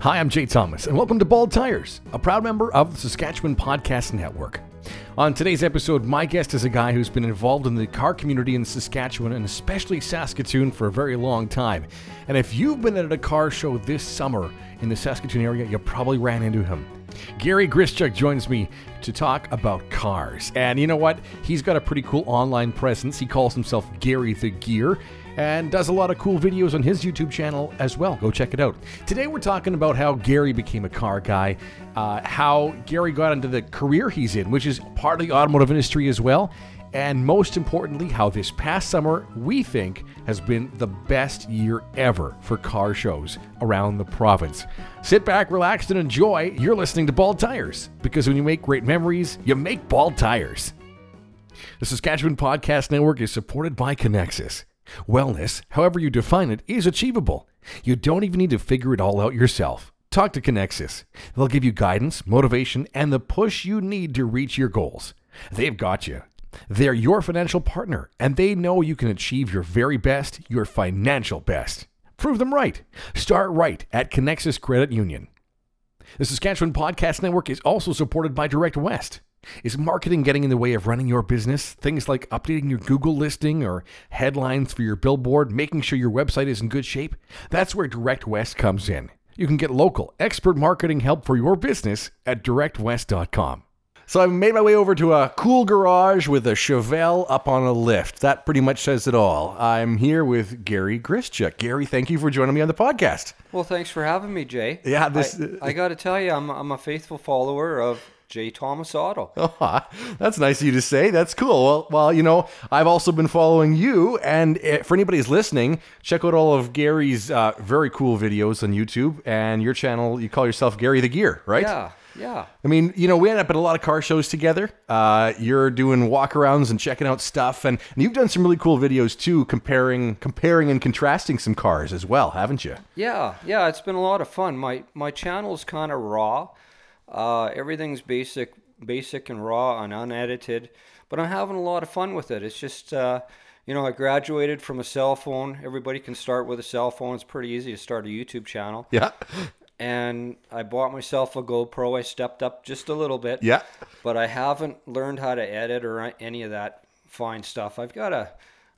Hi, I'm Jay Thomas, and welcome to Bald Tires, a proud member of the Saskatchewan Podcast Network. On today's episode, my guest is a guy who's been involved in the car community in Saskatchewan and especially Saskatoon for a very long time. And if you've been at a car show this summer in the Saskatoon area, you probably ran into him. Gary Grischuk joins me to talk about cars. And you know what? He's got a pretty cool online presence. He calls himself Gary the Gear and does a lot of cool videos on his YouTube channel as well. Go check it out. Today we're talking about how Gary became a car guy, uh, how Gary got into the career he's in, which is part of the automotive industry as well, and most importantly, how this past summer we think has been the best year ever for car shows around the province. Sit back, relax, and enjoy. You're listening to Bald Tires because when you make great memories, you make bald tires. The Saskatchewan Podcast Network is supported by Connexus. Wellness, however you define it, is achievable. You don't even need to figure it all out yourself. Talk to Connexus. They'll give you guidance, motivation, and the push you need to reach your goals. They've got you. They're your financial partner, and they know you can achieve your very best, your financial best. Prove them right. Start right at Connexus Credit Union. The Saskatchewan Podcast Network is also supported by Direct West. Is marketing getting in the way of running your business? Things like updating your Google listing or headlines for your billboard, making sure your website is in good shape? That's where Direct West comes in. You can get local, expert marketing help for your business at directwest.com. So I've made my way over to a cool garage with a Chevelle up on a lift. That pretty much says it all. I'm here with Gary Grischuk. Gary, thank you for joining me on the podcast. Well, thanks for having me, Jay. Yeah, this- I, I got to tell you, I'm I'm a faithful follower of Jay Thomas Otto. Oh, that's nice of you to say. That's cool. Well, well, you know, I've also been following you, and uh, for anybody who's listening, check out all of Gary's uh, very cool videos on YouTube and your channel. You call yourself Gary the Gear, right? Yeah, yeah. I mean, you know, we end up at a lot of car shows together. Uh, you're doing walkarounds and checking out stuff, and, and you've done some really cool videos too, comparing, comparing and contrasting some cars as well, haven't you? Yeah, yeah, it's been a lot of fun. My my channel's kind of raw. Uh, everything's basic, basic and raw and unedited, but I'm having a lot of fun with it. It's just, uh, you know, I graduated from a cell phone. Everybody can start with a cell phone. It's pretty easy to start a YouTube channel. Yeah. And I bought myself a GoPro. I stepped up just a little bit. Yeah. But I haven't learned how to edit or any of that fine stuff. I've got to,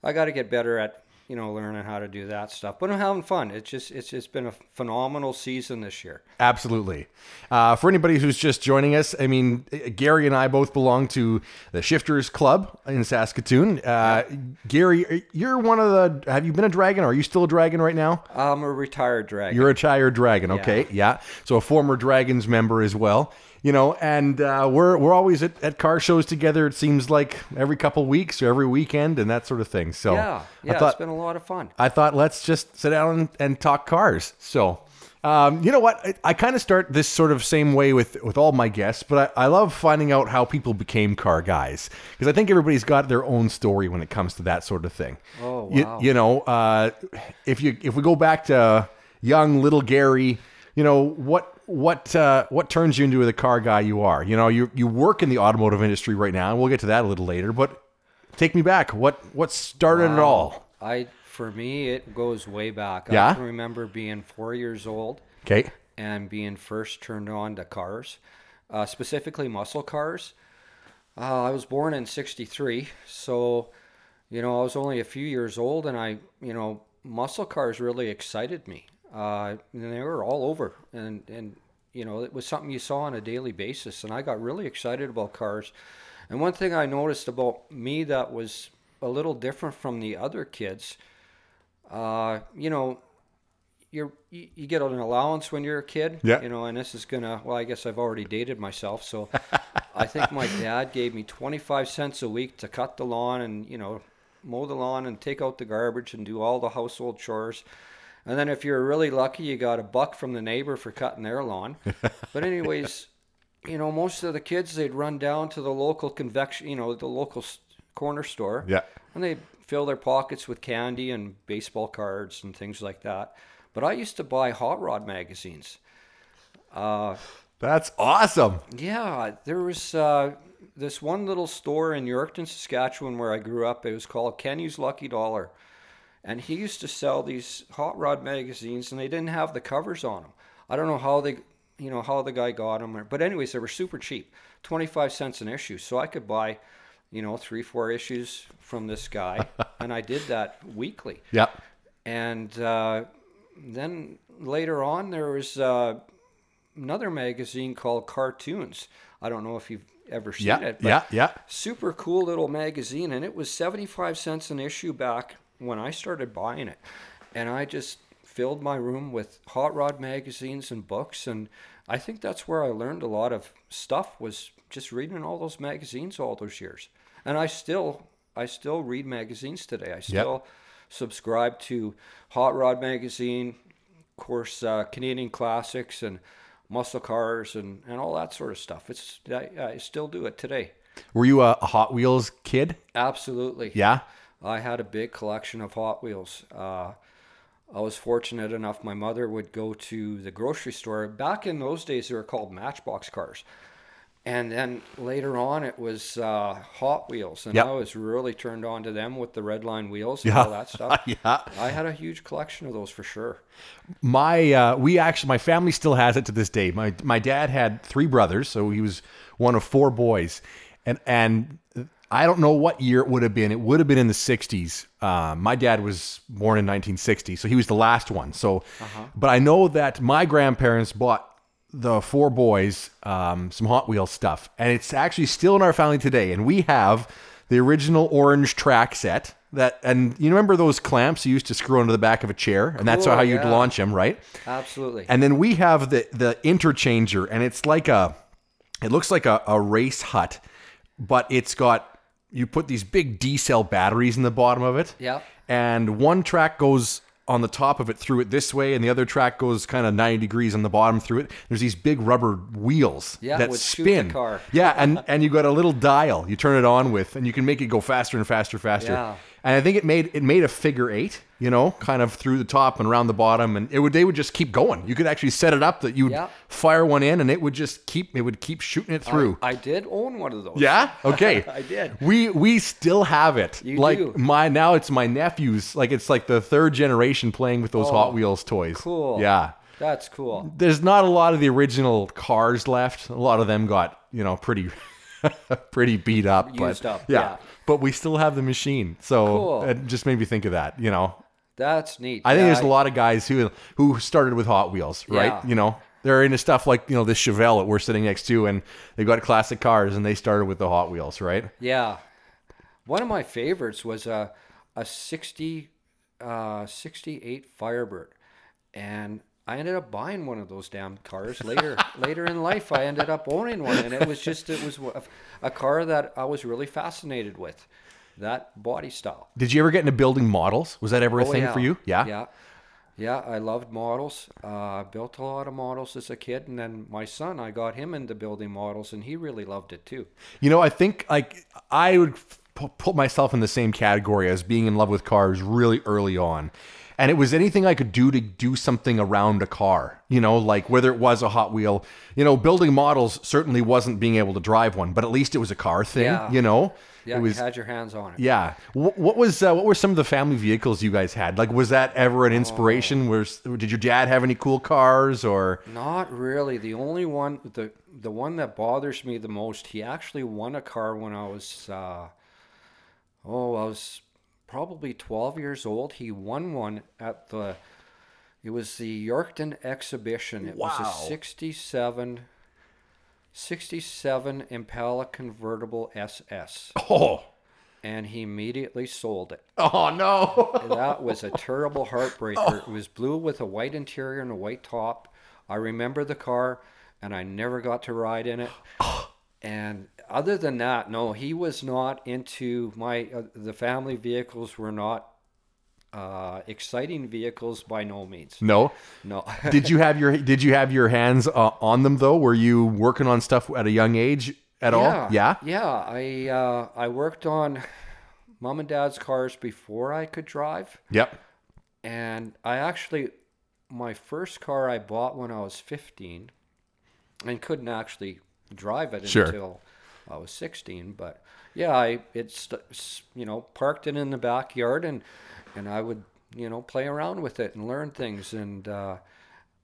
I got to get better at you know, learning how to do that stuff. But I'm having fun. It's just it's it's been a phenomenal season this year. Absolutely. Uh, for anybody who's just joining us, I mean, Gary and I both belong to the Shifters Club in Saskatoon. Uh, Gary, you're one of the. Have you been a dragon? Or are you still a dragon right now? I'm a retired dragon. You're a retired dragon. Okay, yeah. So a former Draggins member as well you know, and uh, we're we're always at, at car shows together. It seems like every couple weeks or every weekend and that sort of thing. So yeah, yeah, thought, it's been a lot of fun. I thought let's just sit down and, and talk cars. So. Um, you know what? I, I kind of start this sort of same way with, with all my guests, but I, I love finding out how people became car guys because I think everybody's got their own story when it comes to that sort of thing. Oh, wow. You, you know, uh, if you if we go back to young little Gary, you know what what uh, what turns you into the car guy you are. You know, you you work in the automotive industry right now, and we'll get to that a little later. But take me back. What what started wow. it all? I for me, it goes way back. Yeah? I can remember being four years old. Okay. And being first turned on to cars, uh, specifically muscle cars. Uh, I was born in '63, so you know I was only a few years old, and I you know muscle cars really excited me. Uh, and they were all over, and and you know it was something you saw on a daily basis, and I got really excited about cars. And one thing I noticed about me that was a little different from the other kids, uh, you know, you're you, you get an allowance when you're a kid, yeah. You know, and this is gonna well, I guess I've already dated myself, so I think my dad gave me 25 cents a week to cut the lawn and you know mow the lawn and take out the garbage and do all the household chores. And then if you're really lucky, you got a buck from the neighbor for cutting their lawn. but anyways, you know, most of the kids they'd run down to the local convection, you know, the local corner store. Yeah. And they fill their pockets with candy and baseball cards and things like that. But I used to buy hot rod magazines. Uh, That's awesome. Yeah, there was uh, this one little store in Yorkton, Saskatchewan, where I grew up. It was called Kenny's Lucky Dollar and he used to sell these hot rod magazines and they didn't have the covers on them I don't know how they, you know, how the guy got them. But anyways, they were super cheap, twenty five cents an issue. So I could buy, you know, three four issues from this guy, and I did that weekly. Yep. And uh, then later on, there was uh, another magazine called Cartoons. I don't know if you've ever seen Yeah. it. but Yeah. Yeah. super cool little magazine and it was 75 cents an issue back when I started buying it. And I just filled my room with hot rod magazines and books and I think that's where I learned a lot of stuff was just reading all those magazines all those years. And I still I still read magazines today. I still subscribe to Hot Rod magazine, of course uh, Canadian classics and muscle cars and, and all that sort of stuff. It's I, I still do it today. Were you a Hot Wheels kid? Absolutely. Yeah. I had a big collection of Hot Wheels. Uh, I was fortunate enough, my mother would go to the grocery store. Back in those days, they were called Matchbox cars. And then later on, it was uh, Hot Wheels. And Yep. I was really turned on to them with the red line wheels and Yeah. all that stuff. yeah. I had a huge collection of those for sure. My uh, we actually my family still has it to this day. My my dad had three brothers, so he was one of four boys, and and I don't know what year it would have been. It would have been in the '60s. Uh, my dad was born in 1960, so he was the last one. So, but I know that my grandparents bought the four boys um, some Hot Wheels stuff, and it's actually still in our family today. And we have the original orange track set that, and you remember those clamps you used to screw onto the back of a chair, and that's how you'd yeah. launch them, right? Absolutely. And then we have the the interchanger, and it's like a, it looks like a, a race hut, but it's got you put these big D cell batteries in the bottom of it. Yeah. And one track goes on the top of it through it this way, and the other track goes kind of 90 degrees on the bottom through it. There's these big rubber wheels Yeah, that would shoot the spin. car. Yeah, and and you got a little dial you turn it on with, and you can make it go faster and faster, faster. Yeah. And I think it made it made a figure eight, you know, kind of through the top and around the bottom, and it would they would just keep going. You could actually set it up that you would Yeah. fire one in, and it would just keep it would keep shooting it through. I did own one of those. Yeah. Okay. I did. We we still have it. You like do. my now it's my nephews. Like it's like the third generation playing with those Hot Oh, Wheels toys. Cool. Yeah. That's cool. There's not a lot of the original cars left. A lot of them got you know pretty pretty beat up. Used but, up, Yeah. yeah. But we still have the machine. So Cool. it just made me think of that. You know. That's neat. I think Yeah, there's a lot of guys who who started with Hot Wheels, right? Yeah. You know, they're into stuff like you know this Chevelle that we're sitting next to, and they've got classic cars, and they started with the Hot Wheels, right? Yeah. One of my favorites was a a 60 uh 68 Firebird. And I ended up buying one of those damn cars later later in life. I ended up owning one and it was just it was a, a car that I was really fascinated with. That body style. Did you ever get into building models? Was that ever a Oh, thing yeah. for you? Yeah. Yeah. Yeah, I loved models. Uh, built a lot of models as a kid, and then my son, I got him into building models, and he really loved it too. You know, I think like I would put myself in the same category as being in love with cars really early on. And it was anything I could do to do something around a car, you know, like whether it was a Hot Wheel, you know, building models certainly wasn't being able to drive one, but at least it was a car thing, Yeah. you know. Yeah, it was you had your hands on it. Yeah. What, what was uh, what were some of the family vehicles you guys had? Like, was that ever an inspiration? Was did your dad have any cool cars or? Not really. The only one, the the one that bothers me the most, he actually won a car when I was, uh, oh, I was probably 12 years old. He won one at the, it was the Yorkton exhibition. It was a 67, 67 Impala convertible SS. Oh, And he immediately sold it. oh no! That was a terrible heartbreaker. Oh. It was blue with a white interior and a white top. I remember the car, and I never got to ride in it. And other than that, no, he was not into my. Uh, the family vehicles were not uh, exciting vehicles by no means. no. No. Did you have your Did you have your hands uh, on them though? Were you working on stuff at a young age at all? Yeah. Yeah. I uh, I worked on mom and dad's cars before I could drive. Yep. And I actually, my first car I bought when I was 15 and couldn't actually drive it Sure. until I was 16. But yeah, I, it's, you know, parked it in the backyard and, and I would, you know, play around with it and learn things. And uh,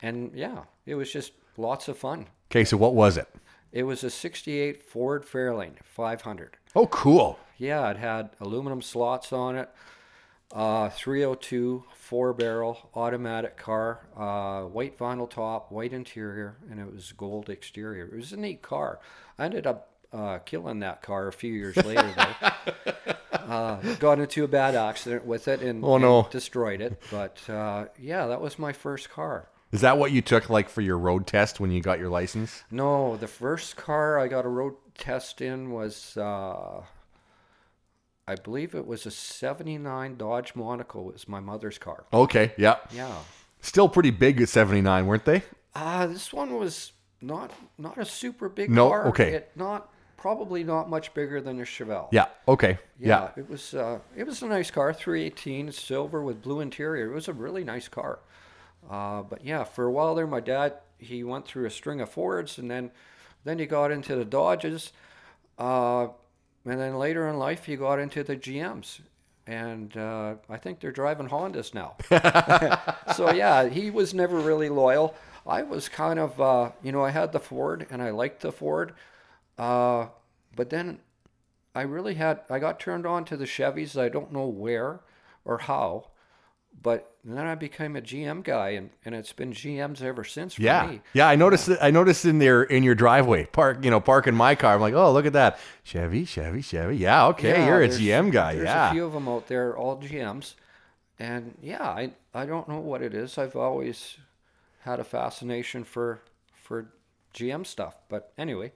and yeah, it was just lots of fun. Okay, so what was it? It was a 68 Ford Fairlane 500. Oh, cool. Yeah, it had aluminum slots on it, uh, 302 four barrel automatic car, uh, white vinyl top, white interior, and it was gold exterior. It was a neat car. I ended up uh, killing that car a few years later, though. uh, got into a bad accident with it and, Oh, and no. destroyed it. But uh, yeah, that was my first car. Is that what you took like for your road test when you got your license? No, the first car I got a road test in was, uh, I believe it was a 79 Dodge Monaco. It was my mother's car. Okay, yeah. Yeah. Still pretty big at 79, weren't they? Uh, this one was not not a super big No, car. okay. It not probably not much bigger than a Chevelle. Yeah, okay. Yeah, it was uh, it was a nice car, 318 silver with blue interior. It was a really nice car. Uh, but yeah, for a while there, my dad he went through a string of Fords, and then then he got into the Dodges, uh, and then later in life he got into the GMs, and uh, I think they're driving Hondas now. so yeah, he was never really loyal. I was kind of uh, you know I had the Ford and I liked the Ford, uh, but then I really had I got turned on to the Chevys. I don't know where or how, but then I became a GM guy, and, and it's been GMs ever since for Yeah, me. yeah. I noticed. It, I noticed in there in your driveway, park. You know, parking my car. I'm like, oh, look at that, Chevy, Chevy, Chevy. Yeah, okay, Yeah, you're a GM guy. There's Yeah, a few of them out there, all GMs, and yeah, I I don't know what it is. I've always had a fascination for for GM stuff, but anyway,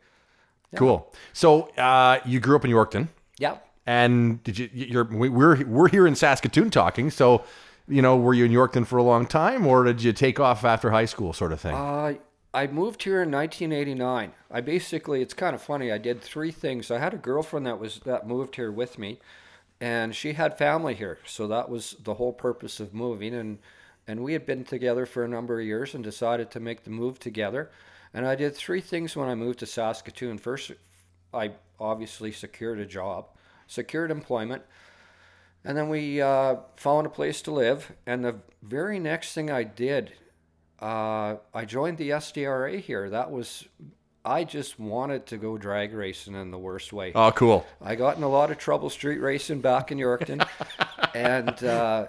cool. So uh, you grew up in Yorkton, yeah. and did you? You're we- we're we're here in Saskatoon talking. So, you know, were you in Yorkton for a long time, or did you take off after high school, sort of thing? Uh, I moved here in 1989. I basically, it's kind of funny. I did three things. I had a girlfriend that was that moved here with me, and she had family here, so that was the whole purpose of moving. And and we had been together for a number of years and decided to make the move together. And I did three things when I moved to Saskatoon. First, I obviously secured a job, secured employment, and then we uh, found a place to live. And the very next thing I did uh, I joined the SDRA here. That was, I just wanted to go drag racing in the worst way. oh, cool. I got in a lot of trouble street racing back in Yorkton, and uh,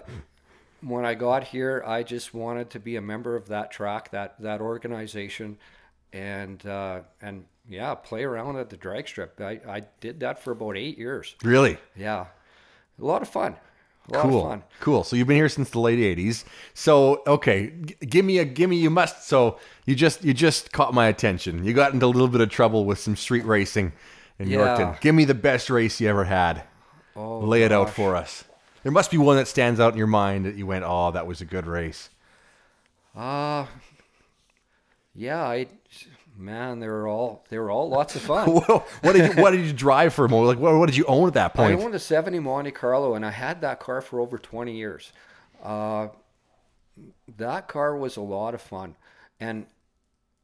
when I got here, I just wanted to be a member of that track, that that organization, and uh, and yeah, play around at the drag strip. I, I did that for about eight years. Really Yeah, a lot of fun. A lot cool. of fun. Cool. So you've been here since the late '80s. So okay, g- give me a give me. You must. So you just you just caught my attention. You got into a little bit of trouble with some street racing in Yeah. Yorkton. Give me the best race you ever had. Oh, Lay it out for us. There must be one that stands out in your mind that you went, "Oh, that was a good race." Uh yeah, I man, they were all they were all lots of fun. What did you, what did you drive for? Mo? Like what, what did you own at that point? I owned a 70 Monte Carlo and I had that car for over 20 years. Uh, that car was a lot of fun. And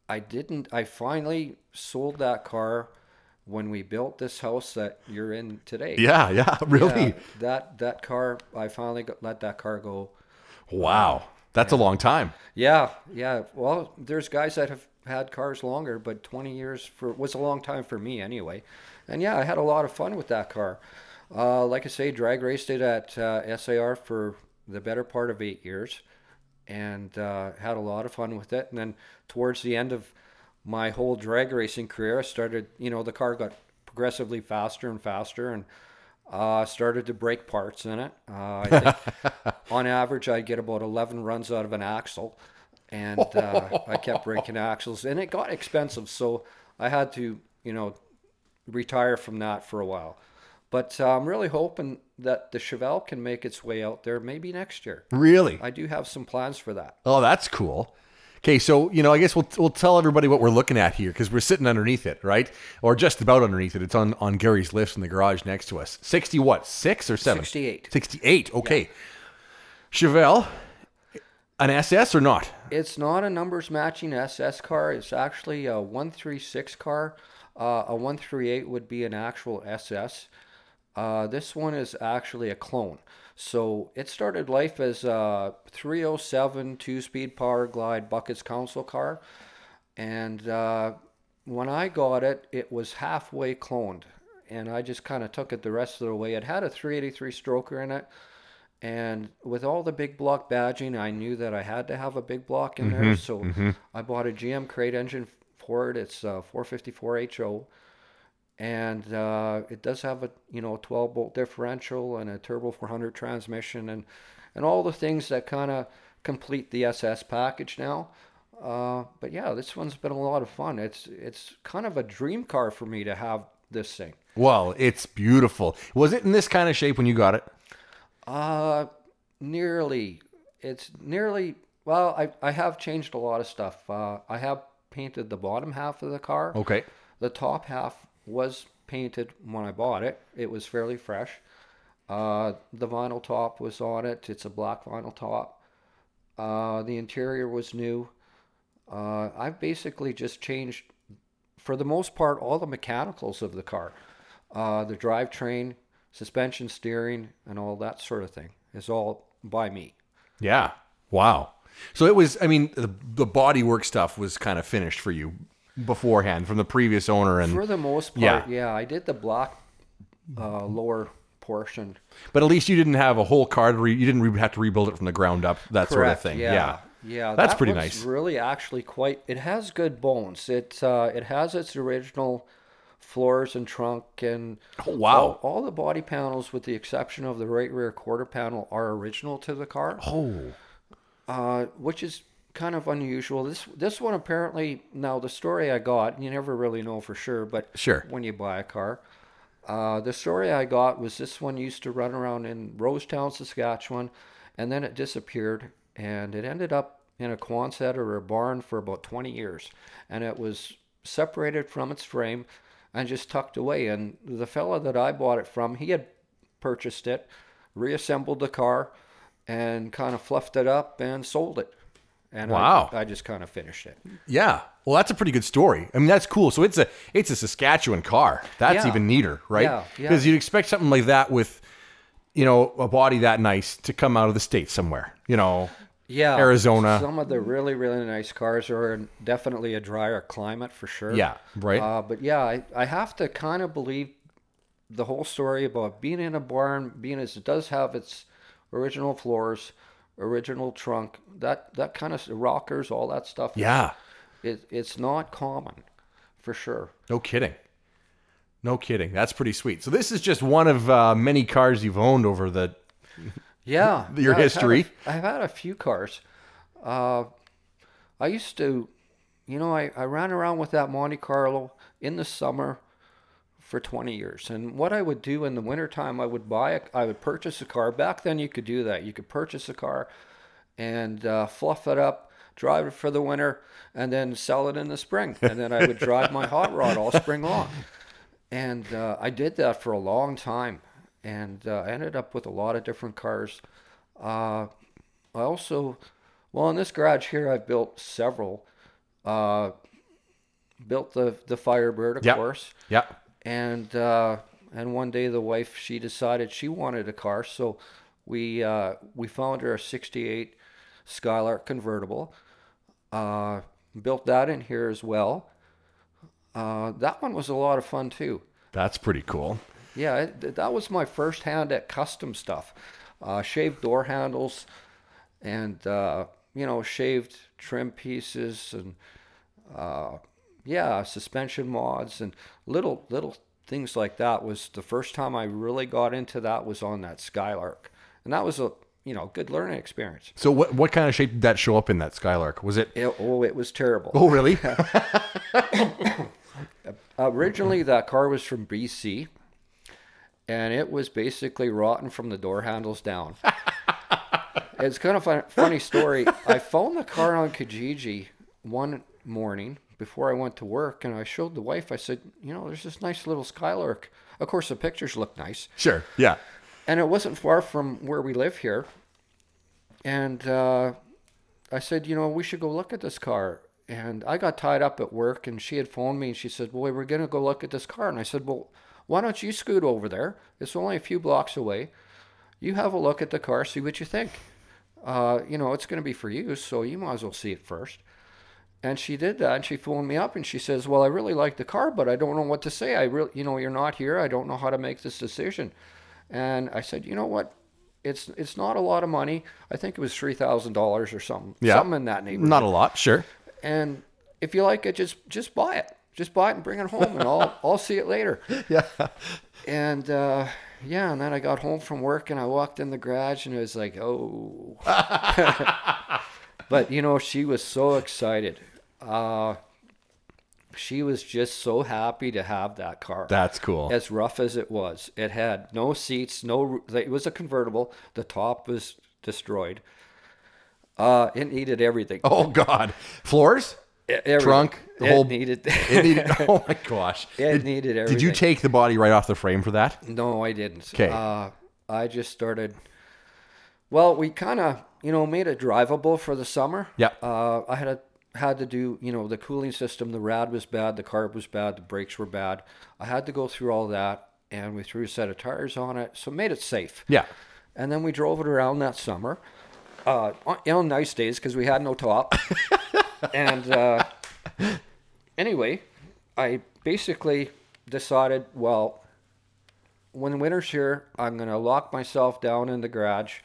I didn't, I finally sold that car when we built this house that you're in today. yeah, yeah, really. Yeah, that, that car, I finally got, let that car go. Wow, that's a long time. Yeah, yeah. Well, there's guys that have had cars longer, but 20 years for was a long time for me anyway. And yeah, I had a lot of fun with that car. Uh, like I say, drag raced it at uh, SAR for the better part of eight years, and uh, had a lot of fun with it. And then towards the end of my whole drag racing career, I started. You know, the car got progressively faster and faster, and uh, started to break parts in it. Uh, I think on average, I'd get about 11 runs out of an axle, and uh, I kept breaking axles, and it got expensive, so I had to, you know, retire from that for a while. But uh, I'm really hoping that the Chevelle can make its way out there maybe next year. Really? I do have some plans for that. Oh, that's cool. Okay, so you know, I guess we'll we'll tell everybody what we're looking at here because we're sitting underneath it, right? Or just about underneath it. It's on on Gary's lifts in the garage next to us. Sixty what? Six or seven? 68. Sixty-eight. Okay. Chevelle, an SS or not? It's not a numbers matching SS car. It's actually a 136 car. Uh, a 138 would be an actual SS. Uh, this one is actually a clone. So it started life as a 307 two speed power glide Buckets Council car. And uh, when I got it, it was halfway cloned. And I just kind of took it the rest of the way. It had a 383 stroker in it. And with all the big block badging, I knew that I had to have a big block in there. So I bought a GM crate engine for it. It's uh, 454 HO and uh, it does have a you know 12 bolt differential and a turbo 400 transmission and and all the things that kind of complete the SS package now. Uh, but yeah, this one's been a lot of fun. It's it's kind of a dream car for me to have this thing. Well, it's beautiful. Was it in this kind of shape when you got it? Uh, nearly. It's nearly. Well, I I have changed a lot of stuff. Uh, I have painted the bottom half of the car. Okay. The top half was painted when I bought it. It was fairly fresh. Uh, the vinyl top was on it. It's a black vinyl top. Uh, the interior was new. Uh, I've basically just changed, for the most part, all the mechanicals of the car. Uh, the drivetrain, suspension, steering, and all that sort of thing is all by me. Yeah. Wow. So it was. I mean, the the bodywork stuff was kind of finished for you beforehand from the previous owner, and For the most part, yeah, yeah I did the block uh, lower portion. but at least you didn't have a whole car. To re, you didn't re- have to rebuild it from the ground up. That sort of thing. Yeah, Yeah. yeah, That's that pretty nice. Really, actually, quite. It has good bones. It uh, it has its original floors and trunk and Oh, wow. all, all the body panels, with the exception of the right rear quarter panel, are original to the car, Oh. uh, which is kind of unusual. This this one apparently now the story I got, you never really know for sure, but Sure. when you buy a car. Uh, the story I got was this one used to run around in Rosetown, Saskatchewan, and then it disappeared, and it ended up in a Quonset or a barn for about 20 years, and it was separated from its frame and just tucked away. And the fella that I bought it from, he had purchased it, reassembled the car, and kind of fluffed it up and sold it. And Wow. I, I just kind of finished it. Yeah. Well, that's a pretty good story. I mean, that's cool. So it's a it's a Saskatchewan car. That's Yeah. even neater, right? Yeah, yeah. Because you'd expect something like that with, you know, a body that nice to come out of the states somewhere. You know. Yeah, Arizona. Some of the really really nice cars are in definitely a drier climate for sure. Yeah. Right. Uh, but yeah, I, I have to kind of believe the whole story about being in a barn, being as it does have its original floors, original trunk, that that kind of rockers, all that stuff. yeah. it, it's not common, for sure. No kidding. No kidding. That's pretty sweet. So this is just one of uh, many cars you've owned over the. Yeah, Your yeah, I've had a- history. I've had a few cars. Uh, I used to, you know, I, I ran around with that Monte Carlo in the summer for 20 years. And what I would do in the wintertime, I would buy a, I would purchase a car. Back then, you could do that. You could purchase a car and uh, fluff it up, drive it for the winter, and then sell it in the spring. And then I would drive my hot rod all spring long. And uh, I did that for a long time, and uh, I ended up with a lot of different cars. Uh, I also, well, in this garage here, I've built several. Uh, built the the Firebird, of Yep. course, Yeah. And uh, and one day the wife she decided she wanted a car, so we uh, we found her a '68 Skylark convertible. Uh, built that in here as well. Uh, that one was a lot of fun too. That's pretty cool. Yeah, it, that was my first hand at custom stuff. Uh, shaved door handles and, uh, you know, shaved trim pieces and, uh, yeah, suspension mods and little, little things like that was the first time I really got into that was on that Skylark. And that was a, you know, good learning experience. So what what kind of shape did that show up in that Skylark? Was it? It, oh, it was terrible. Oh, really? Originally, that car was from BC, and it was basically rotten from the door handles down. it's kind of a funny story. I found the car on Kijiji one morning before I went to work, and I showed the wife. I said, "You know, there's this nice little Skylark. Of course, the pictures look nice, sure. Yeah. and it wasn't far from where we live here. And uh, I said, you know, we should go look at this car. And I got tied up at work, and she had phoned me, and she said, "Boy, we're gonna go look at this car." And I said, "Well, why don't you scoot over there? It's only a few blocks away. You have a look at the car, see what you think. Uh, you know, it's going to be for you, so you might as well see it first. And she did that, and she phoned me up, and she says, "Well, I really like the car, but I don't know what to say. I really, you know, you're not here. I don't know how to make this decision." And I said, "You know what? It's it's not a lot of money. I think it was three thousand dollars or something, Yeah. something in that neighborhood. Not a lot, sure. And if you like it, just just buy it. Just buy it and bring it home, and I'll I'll see it later." Yeah. And uh, yeah, and then I got home from work and I walked in the garage and it was like, oh. but you know, she was so excited. Uh, she was just so happy to have that car. That's cool. as rough as it was, it had no seats, no. It was a convertible. The top was destroyed. Uh, it needed everything. Oh God. Floors? Everything. trunk, the it whole- needed. It needed, oh my gosh. It Did- needed everything. Did you take the body right off the frame for that? No, I didn't. 'Kay. Uh, I just started. Well, we kind of, you know, made it drivable for the summer. Yeah. Uh, I had a, had to do, you know, the cooling system. The rad was bad. The carb was bad. The brakes were bad. I had to go through all that, and we threw a set of tires on it, so made it safe. Yeah. And then we drove it around that summer, uh, on, on nice days because we had no top. and uh, anyway, I basically decided, well, when winter's here, I'm going to lock myself down in the garage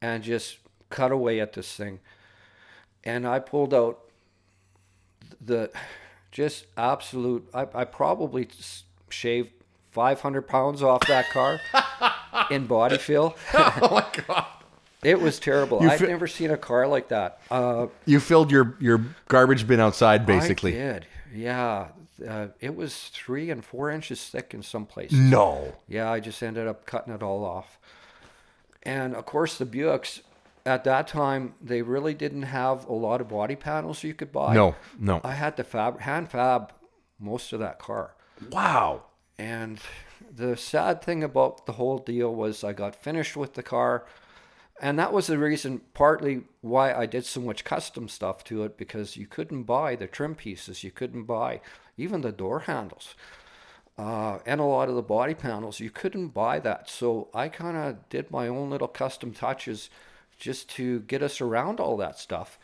and just cut away at this thing. And I pulled out the just absolute, I, I probably shaved 500 pounds off that car in body fill. Oh my God. It was terrible. You I've fi- never seen a car like that. Uh, You filled your, your garbage bin outside, basically. I did. Yeah. Uh, it was three and four inches thick in some places. No. Yeah, I just ended up cutting it all off. And of course, the Buicks at that time they really didn't have a lot of body panels you could buy. No, no. I had to fab hand fab most of that car. Wow. And the sad thing about the whole deal was I got finished with the car. And that was the reason, partly, why I did so much custom stuff to it because you couldn't buy the trim pieces, you couldn't buy even the door handles, uh, and a lot of the body panels. You couldn't buy that. So I kind of did my own little custom touches just to get us around all that stuff.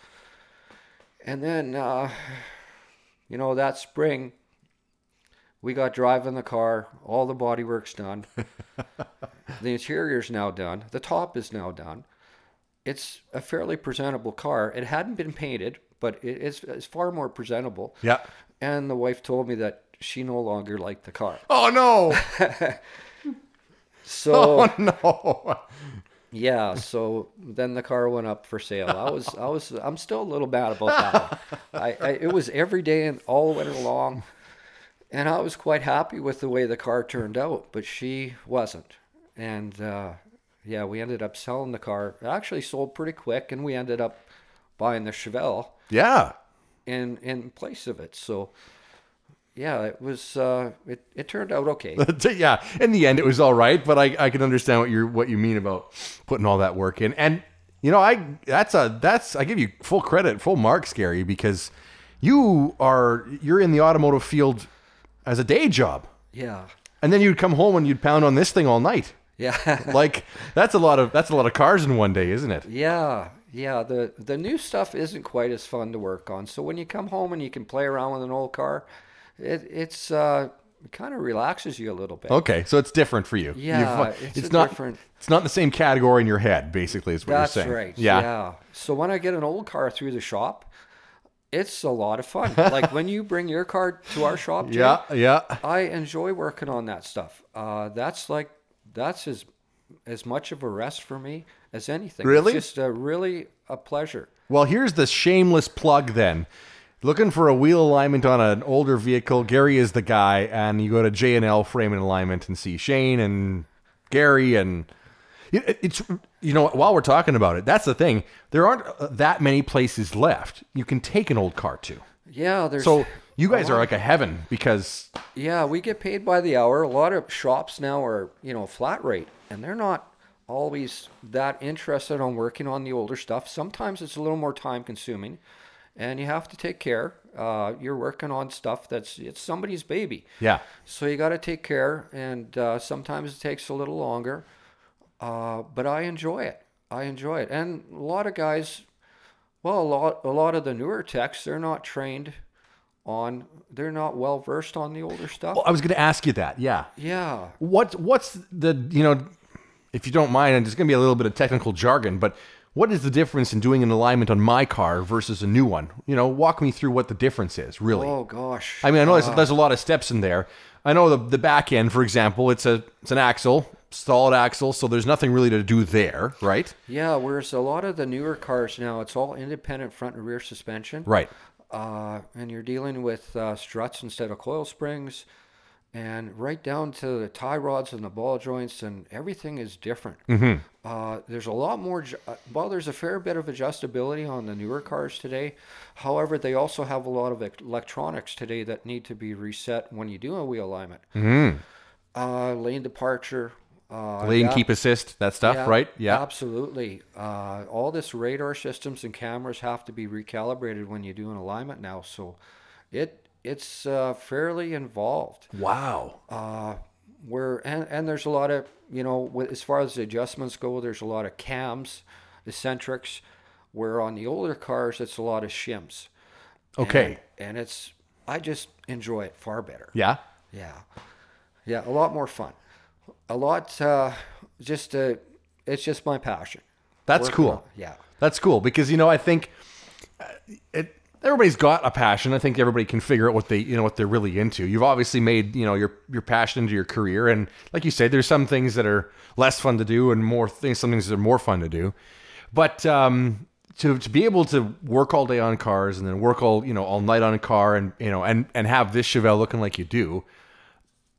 And then, uh, you know, that spring, we got driving the car, all the body work's done. the interior's now done. The top is now done. It's a fairly presentable car. It hadn't been painted, but it's, it's far more presentable. Yeah. And the wife told me that she no longer liked the car. Oh no. So Oh no. Yeah, so then the car went up for sale. I was I was I'm still a little bad about that. One. I, I it was every day and all winter long, and I was quite happy with the way the car turned out, but she wasn't. And uh, yeah, we ended up selling the car. It actually sold pretty quick, and we ended up buying the Chevelle Yeah. in in place of it. So yeah, it was uh, it it turned out okay. yeah. In the end, it was all right, but I, I can understand what you're what you mean about putting all that work in. And you know, I that's a that's I give you full credit, full marks, Gary, because you are you're in the automotive field as a day job, Yeah, and then you'd come home and you'd pound on this thing all night. yeah. Like that's a lot of that's a lot of cars in one day, isn't it? Yeah, yeah. The the new stuff isn't quite as fun to work on. So when you come home and you can play around with an old car, it it's uh it kind of relaxes you a little bit. Okay, so it's different for you. Yeah, You've- it's a not different- it's not in the same category in your head. Basically, is what you're saying. That's right. Yeah. Yeah. So when I get an old car through the shop, it's a lot of fun. like when you bring your car to our shop, Jay, Yeah, yeah. I enjoy working on that stuff. Uh, that's like that's as as much of a rest for me as anything. Really? It's just a really a pleasure. Well, here's the shameless plug then. Looking for a wheel alignment on an older vehicle, Gary is the guy, and you go to J and L Frame and Alignment and see Shane and Gary and It- it's you know while we're talking about it, that's the thing. There aren't uh, that many places left you can take an old car to. Yeah, there's So you guys are like a heaven because Yeah, we get paid by the hour. A lot of shops now are, you know, flat rate, and they're not always that interested on working on the older stuff. Sometimes it's a little more time consuming, and you have to take care. Uh, you're working on stuff that's it's somebody's baby. Yeah. So you got to take care, and uh, sometimes it takes a little longer. Uh, but I enjoy it. I enjoy it, and a lot of guys, well, a lot a lot of the newer techs, they're not trained on, they're not well versed on the older stuff. Well, I was going to ask you that. Yeah. yeah, What what's the you know, if you don't mind, and it's going to be a little bit of technical jargon, but what is the difference in doing an alignment on my car versus a new one? You know, walk me through what the difference is, really. Oh gosh. I mean, I know there's, there's a lot of steps in there. I know the the back end, for example, it's a it's an axle, solid axle, so there's nothing really to do there, right? Yeah, whereas a lot of the newer cars now, it's all independent front and rear suspension. Right. Uh, and you're dealing with uh, struts instead of coil springs, and right down to the tie rods and the ball joints, and everything is different. Mm-hmm. Uh, there's a lot more. uh, Well, there's a fair bit of adjustability on the newer cars today. However, they also have a lot of electronics today that need to be reset when you do a wheel alignment. Mm-hmm. Uh, lane departure. Uh, Lane yeah. keep assist, that stuff, right? Yeah. Absolutely. Uh, all this radar systems and cameras have to be recalibrated when you do an alignment now. So it it's uh, fairly involved. Wow. Uh, where and, and there's a lot of you know with, as far as the adjustments go, there's a lot of cams, eccentrics. Where on the older cars, it's a lot of shims. Okay. And, and it's I just enjoy it far better. Yeah. Yeah, yeah, a lot more fun. A lot, uh, just uh, it's just my passion. That's Working cool. on- yeah, That's cool because you know I think uh, it. Everybody's got a passion. I think everybody can figure out what they, you know, what they're really into. You've obviously made, you know, your your passion into your career, and like you said, there's some things that are less fun to do, and more things, some things that are more fun to do. But um, to to be able to work all day on cars and then work all, you know, all night on a car, and you know, and and have this Chevelle looking like you do,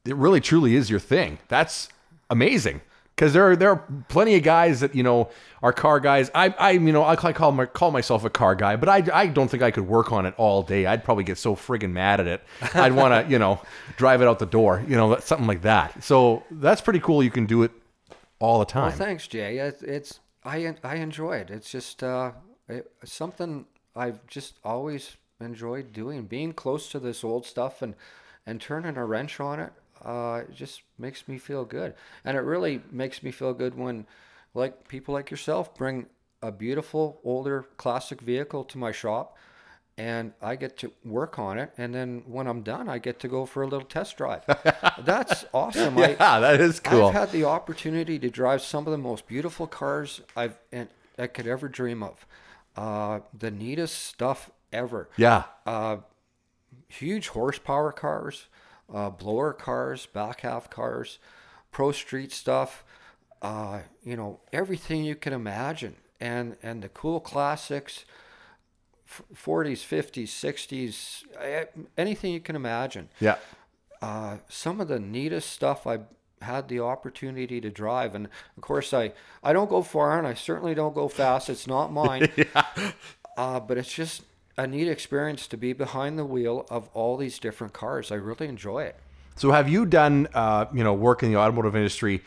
it really truly is your thing. That's amazing. Because there are there are plenty of guys that you know are car guys. I I you know I call my, call myself a car guy, but I I don't think I could work on it all day. I'd probably get so friggin' mad at it. I'd want to you know drive it out the door. You know something like that. So that's pretty cool. You can do it all the time. well, thanks, Jay. It, it's I I enjoy it. It's just uh, it, something I've just always enjoyed doing. Being close to this old stuff and and turning a wrench on it, uh, it just makes me feel good. And it really makes me feel good when, like people like yourself, bring a beautiful older classic vehicle to my shop. And I get to work on it, and then when I'm done, I get to go for a little test drive. That's awesome. I, yeah, that is cool. I've had the opportunity to drive some of the most beautiful cars I've and I could ever dream of. Uh, the neatest stuff ever. yeah, Uh, huge horsepower cars, uh, blower cars, back half cars, pro street stuff. Uh, you know everything you can imagine, and and the cool classics, 40s, 50s, 60s, eh, anything you can imagine yeah. uh, some of the neatest stuff I've had the opportunity to drive. And of course, I, I don't go far and I certainly don't go fast. It's not mine. yeah. uh, but it's just a neat experience to be behind the wheel of all these different cars. I really enjoy it. So have you done uh, you know work in the automotive industry?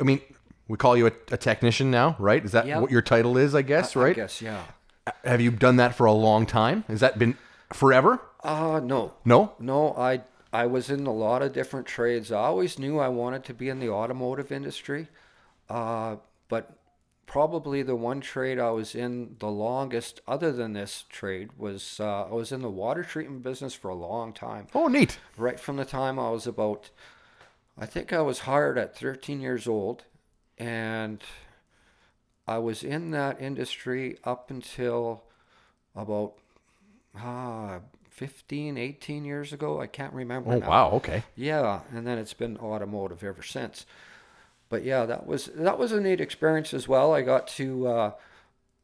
I mean, we call you a, a technician now, right? Is that Yeah. what your title is? I guess, I right? guess, yeah. Have you done that for a long time? Has that been forever? Uh, no. No. No, I I was in a lot of different trades. I always knew I wanted to be in the automotive industry, uh, but probably the one trade I was in the longest, other than this trade, was uh, I was in the water treatment business for a long time. Oh, neat. Right from the time I was about, I think I was hired at 13 years old, and I was in that industry up until about ah 15 18 years ago i can't remember Oh, now. wow. Okay. yeah and then it's been automotive ever since but yeah that was that was a neat experience as well i got to uh,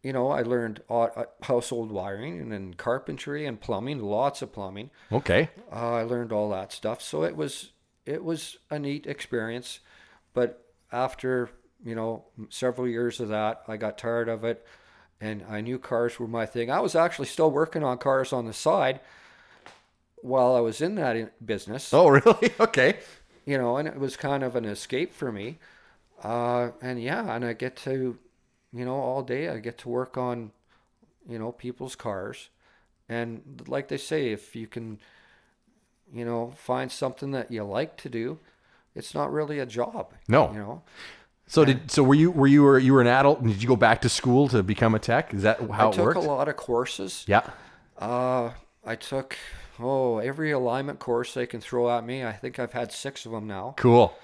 you know i learned uh, household wiring and then carpentry and plumbing lots of plumbing Okay. uh, I learned all that stuff. So it was it was a neat experience, but after you know several years of that, I got tired of it, and I knew cars were my thing. I was actually still working on cars on the side while I was in that business, Oh, really? Okay. you know, and it was kind of an escape for me. Uh, and yeah, and I get to, you know, all day I get to work on, you know, people's cars, And like they say, if you can, you know, find something that you like to do, it's not really a job. No. You know, So did so were you were you were you were an adult and did you go back to school to become a tech? Is that how I it took worked? a lot of courses. Yeah. Uh, I took, oh, every alignment course they can throw at me. I think I've had six of them now. Cool.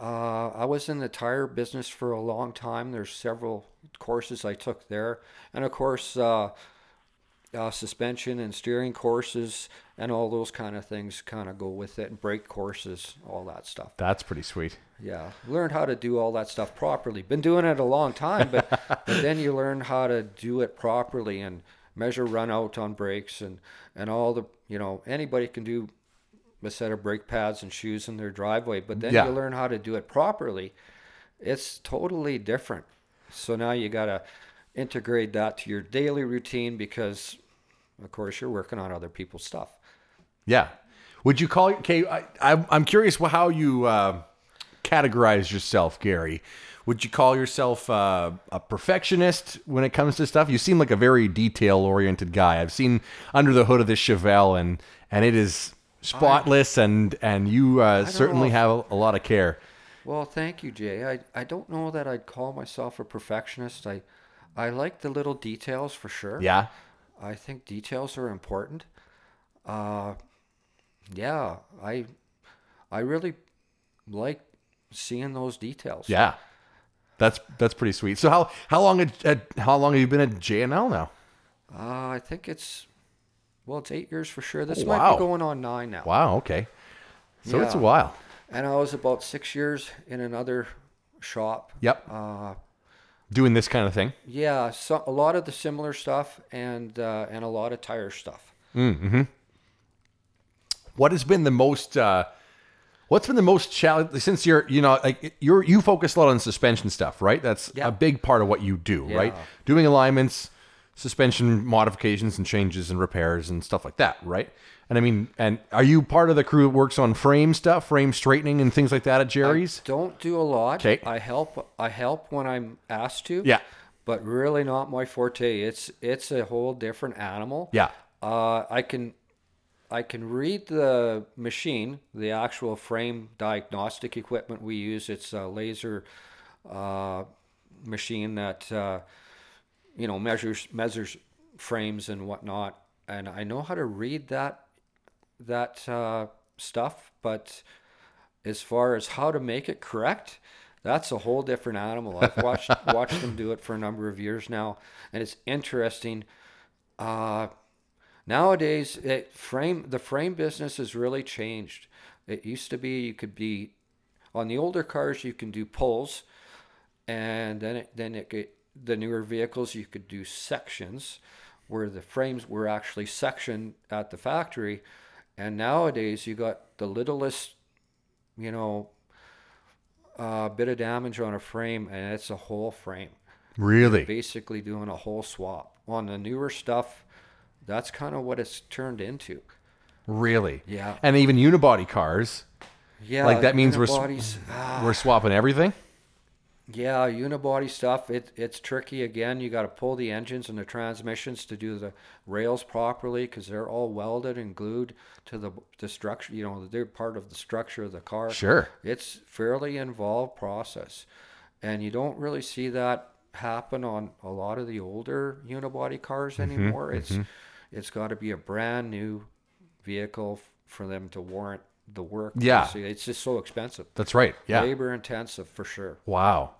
Uh, I was in the tire business for a long time. There's several courses I took there, and of course, uh, uh, suspension and steering courses and all those kind of things kind of go with it, and brake courses, all that stuff. That's pretty sweet. Yeah, learned how to do all that stuff properly. Been doing it a long time, but but then you learn how to do it properly and measure run out on brakes and and all the you know anybody can do a set of brake pads and shoes in their driveway, but then Yeah. you learn how to do it properly. It's totally different. So now you got to integrate that to your daily routine because of course you're working on other people's stuff. Yeah. Would you call okay? I, I'm I'm curious how you uh, categorize yourself, Gary. Would you call yourself uh, a perfectionist when it comes to stuff? You seem like a very detail oriented guy. I've seen under the hood of this Chevelle, and and it is spotless, and and you uh, certainly have a, a lot of care. Well, thank you, Jay. I, I don't know that I'd call myself a perfectionist. I I like the little details for sure. Yeah. I think details are important. Uh, yeah, I I really like seeing those details. Yeah. That's that's pretty sweet. So how how long at, at how long have you been at JNL now? Uh, I think it's well, it's eight years for sure. This Oh, might wow. be going on nine now. Wow. Okay. So it's a while. And I was about six years in another shop. Yep. Uh, Doing this kind of thing. yeah, so, a lot of the similar stuff and uh, and a lot of tire stuff. Mm-hmm. What has been the most? Uh, what's been the most challenge since you're you know like you're you focus a lot on suspension stuff, right? That's Yeah. a big part of what you do, right? Doing alignments, suspension modifications and changes and repairs and stuff like that, right? And I mean, and are you part of the crew that works on frame stuff, frame straightening and things like that at Jerry's? Don't do a lot. 'Kay. I help. I help when I'm asked to. Yeah. But really not my forte. It's it's a whole different animal. Yeah. Uh, I can I can read the machine, the actual frame diagnostic equipment we use. It's a laser uh, machine that uh, you know measures measures frames and whatnot, and I know how to read that that uh, stuff. But as far as how to make it correct, that's a whole different animal. I've watched watched them do it for a number of years now, and it's interesting. Uh, nowadays, it frame the frame business has really changed. It used to be you could be on the older cars you can do pulls, and then it then it the newer vehicles you could do sections, where the frames were actually sectioned at the factory, and nowadays you got the littlest, you know, uh, bit of damage on a frame, and it's a whole frame Really? basically doing a whole swap. On the newer stuff, that's kind of what it's turned into. Really? Yeah. And even unibody cars, Yeah, Like, that means we're ah, we're swapping everything. Yeah, unibody stuff. It it's tricky again. You got to pull the engines and the transmissions to do the rails properly because they're all welded and glued to the the structure. You know, they're part of the structure of the car. Sure. It's fairly involved process, and you don't really see that happen on a lot of the older unibody cars Mm-hmm, anymore. It's it's got to be a brand new vehicle f- for them to warrant the work. Yeah. It's just so expensive, That's right. Yeah. labor intensive for sure. Wow.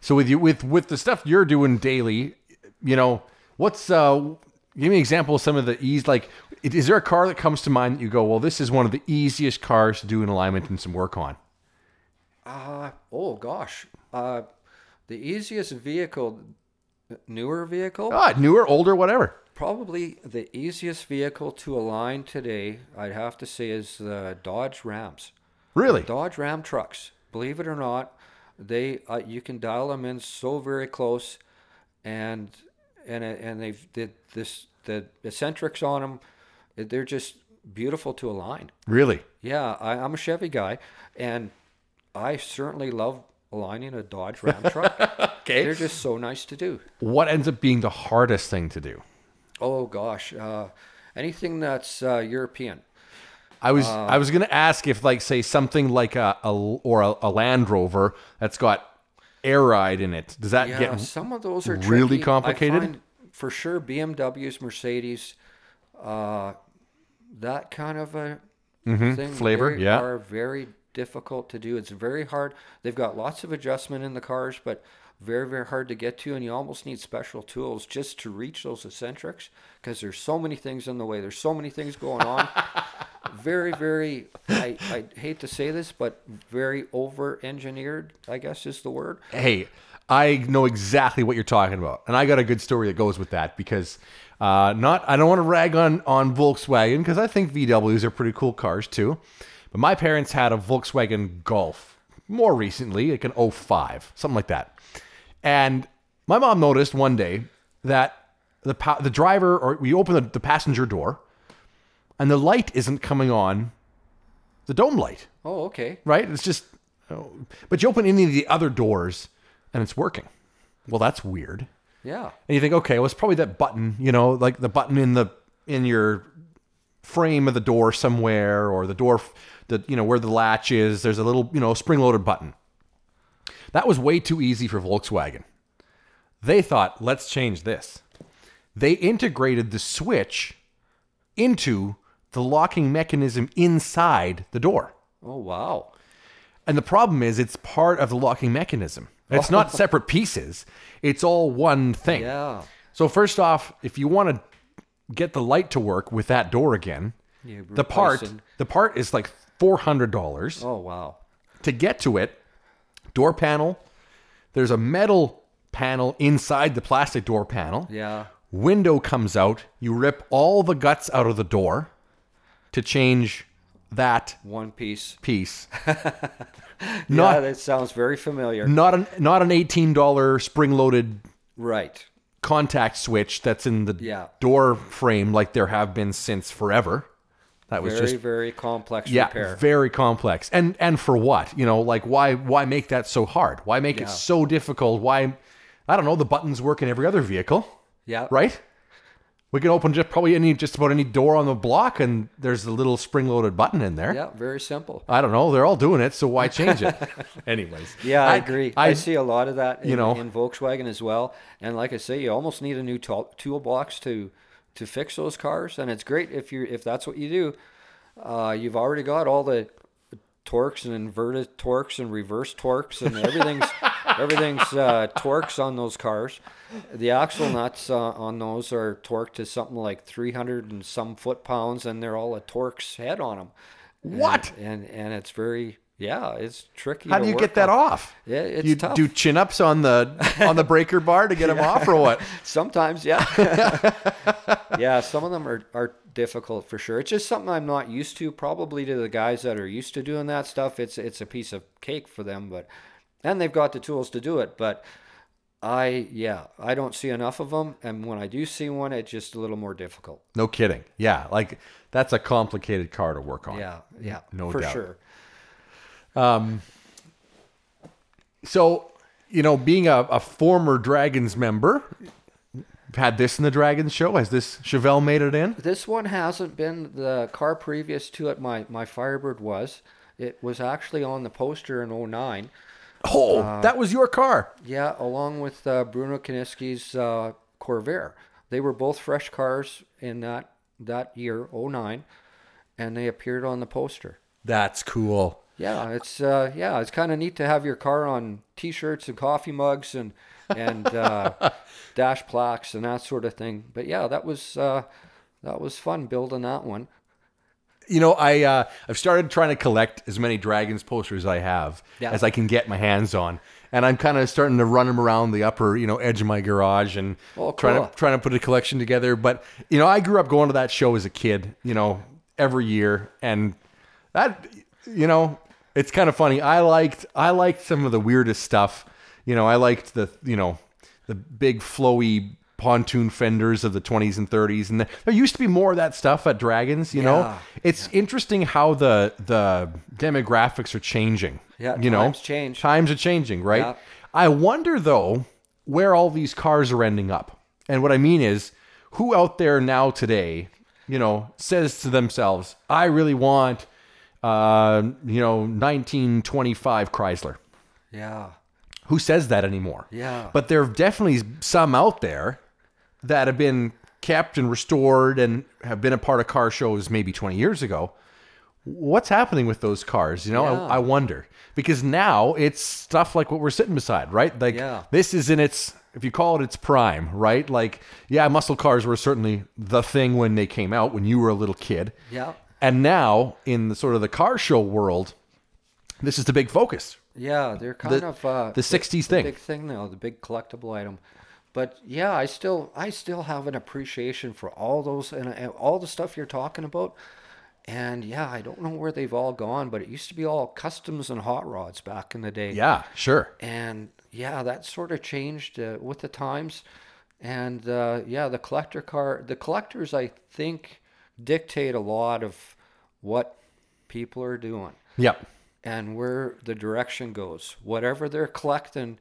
So with you with with the stuff you're doing daily, you know, what's uh give me an example of some of the ease like is there a car that comes to mind that you go, well, this is one of the easiest cars to do an alignment and some work on? Uh, oh gosh. Uh, the easiest vehicle, newer vehicle, Ah, newer, older, whatever. Probably the easiest vehicle to align today, I'd have to say, is the Dodge Rams. Really? Dodge Ram trucks. Believe it or not, they uh, you can dial them in so very close, and and and they've did this the eccentrics on them. They're just beautiful to align. Really? Yeah, I, I'm a Chevy guy, and I certainly love aligning a Dodge Ram truck. Okay. They're just so nice to do. What ends up being the hardest thing to do? Oh gosh, uh, anything that's uh, European. I was I was gonna ask if like say something like a, a or a, a Land Rover that's got air ride in it. Does that Yeah, get some of those are really tricky. Complicated? for sure, BMWs, Mercedes, uh, that kind of a thing Mm-hmm. Flavor, they yeah. are very difficult to do. It's very hard. They've got lots of adjustment in the cars, but very very hard to get to, and you almost need special tools just to reach those eccentrics because there's so many things in the way. There's so many things going on. very very I, I hate to say this but very over engineered i guess is the word Hey, I know exactly what you're talking about, and I got a good story that goes with that because uh, not I don't want to rag on on Volkswagen because I think VWs are pretty cool cars too, but my parents had a Volkswagen Golf more recently, like an 05, something like that, and my mom noticed one day that the pa- the driver or we open the, the passenger door, and the light isn't coming on, the dome light oh okay right? It's just, oh, but you open any of the other doors and it's working. Well, that's weird. yeah And you think, okay, well, it's probably that button, you know, like the button in the in your frame of the door somewhere, or the door, the you know where the latch is. There's a little, you know, spring-loaded button. That was way too easy for Volkswagen. They thought, let's change this. They integrated the switch into the locking mechanism inside the door. oh wow And the problem is, it's part of the locking mechanism. It's not separate pieces. It's all one thing. yeah So first off, if you want to get the light to work with that door again, You the part the part is like four hundred dollars oh wow to get to it. Door panel. There's a metal panel inside the plastic door panel. yeah Window comes out. You rip all the guts out of the door to change that one piece piece. yeah that sounds very familiar not an not an eighteen dollar spring loaded right contact switch that's in the Yeah. door frame like there have been since forever. That was very just very complex yeah, repair very complex. And and for what? You know, like why why make that so hard? Why make Yeah. it so difficult? Why I don't know, the buttons work in every other vehicle, yeah right? We can open just probably any just about any door on the block and there's a little spring loaded button in there. yeah very simple I don't know, they're all doing it, so why change it? Anyways. Yeah, I, agree. I, I, see a lot of that in, you know- in Volkswagen as well. And like I say, you almost need a new tool toolbox to to fix those cars. And it's great if you if that's what you do. Uh, you've already got all the Torx and inverted Torx and reverse Torx and everything's everything's uh, Torx on those cars. The axle nuts uh, on those are torqued to something like 300 and some foot pounds, and they're all a Torx head on them. What? And and it's very yeah, it's tricky. how do you get that on. off? Yeah, it's you tough. do chin ups on the on the breaker bar to get them off or what? Sometimes, yeah. yeah, some of them are, are difficult for sure. It's just something I'm not used to. Probably to the guys that are used to doing that stuff, it's it's a piece of cake for them. But and they've got the tools to do it. But I yeah, I don't see enough of them. And when I do see one, it's just a little more difficult. No kidding. Yeah, like that's a complicated car to work on. Yeah, yeah, No for doubt. sure. Um, so, you know, being a, a former Draggins member, had this in the Draggins show. Has this Chevelle made it in? This one hasn't been the car previous to it. My my Firebird was. It was actually on the poster in 09. Oh, Uh, that was your car. Yeah, along with uh, Bruno Kaniski's uh, Corvair. They were both fresh cars in that that year, 09, and they appeared on the poster. That's cool. Yeah, it's uh, yeah, it's kind of neat to have your car on T-shirts and coffee mugs and and uh, dash plaques and that sort of thing. But yeah, that was uh, that was fun building that one. You know, I uh, I've started trying to collect as many Draggins posters I have Yeah. as I can get my hands on, and I'm kind of starting to run them around the upper, you know, edge of my garage and Oh, trying to trying to put a collection together. But you know, I grew up going to that show as a kid, you know, every year, and that you know, it's kind of funny. I liked I liked some of the weirdest stuff. You know, I liked the you know the big flowy pontoon fenders of the 20s and 30s and there used to be more of that stuff at Draggins you know Yeah. it's interesting how the the demographics are changing Yeah, you know times change. times are changing right Yeah. i wonder though where all these cars are ending up and what i mean is who out there now today you know, says to themselves, "I really want, uh, you know, 1925 Chrysler." Yeah. Who says that anymore? Yeah. But there are definitely some out there that have been kept and restored and have been a part of car shows maybe 20 years ago. What's happening with those cars? You know, Yeah. I, I wonder because now it's stuff like what we're sitting beside, right? Like Yeah. this is in its, if you call it its prime, right? Like, yeah, muscle cars were certainly the thing when they came out when you were a little kid. Yeah. And now in the sort of the car show world, this is the big focus. Yeah, they're kind The- of uh, the 60s thing. big thing now, the big collectible item. But yeah, I still I still have an appreciation for all those and, and all the stuff you're talking about. And yeah, I don't know where they've all gone, but it used to be all customs and hot rods back in the day. Yeah, sure. And yeah, that sort of changed uh, with the times. And uh, yeah, the collector car, the collectors, I think, dictate a lot of what people are doing Yep. and where the direction goes. Whatever they're collecting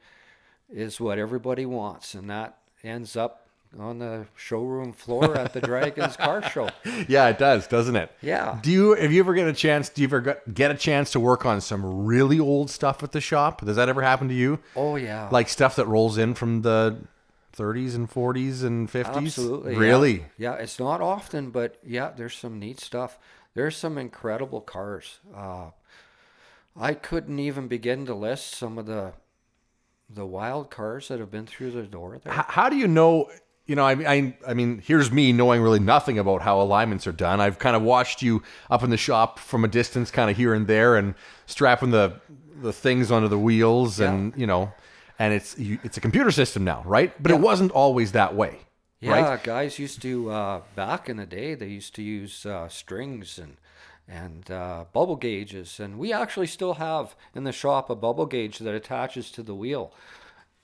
is what everybody wants, and that ends up on the showroom floor at the Draggins Car Show. Yeah, it does, doesn't it? Yeah. Do you have you ever get a chance? Do you ever get- a chance to work on some really old stuff at the shop? Does that ever happen to you? Oh yeah, Like stuff that rolls in from the 30s and 40s and 50s? absolutely. yeah. Really? Yeah. it's not often, but yeah, there's some neat stuff. There's some incredible cars. Uh, I couldn't even begin to list some of the the wild cars that have been through the door there. H- how do you know? You know, I mean, I, I mean, here's me knowing really nothing about how alignments are done. I've kind of watched you up in the shop from a distance, kind of here and there, and strapping the the things onto the wheels, and you know, and it's you, it's a computer system now, right? But it wasn't always that way, Yeah, right? guys used to uh, back in the day. They used to use uh, strings and and uh, bubble gauges, and we actually still have in the shop a bubble gauge that attaches to the wheel,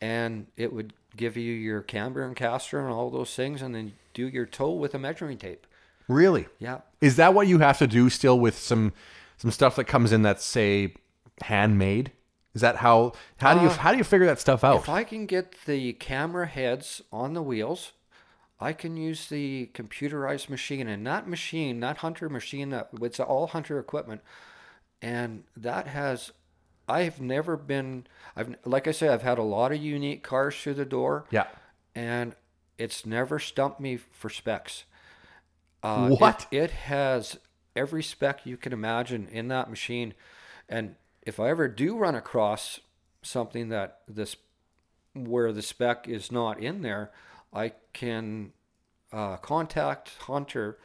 and it would give you your camber and caster and all those things, and then do your toe with a measuring tape. Really? Yeah, Is that what you have to do still with some some stuff that comes in that's say handmade? Is that how how do you how do you figure that stuff out? if I can get the camera heads on the wheels. I can use the computerized machine, and that machine, that Hunter machine, that it's all Hunter equipment, and that has I've never been I've like I said I've had a lot of unique cars through the door yeah. and it's never stumped me for specs. Uh, it- What? It, has every spec you can imagine in that machine, and if I ever do run across something that this where the spec is not in there, I can uh, contact Hunter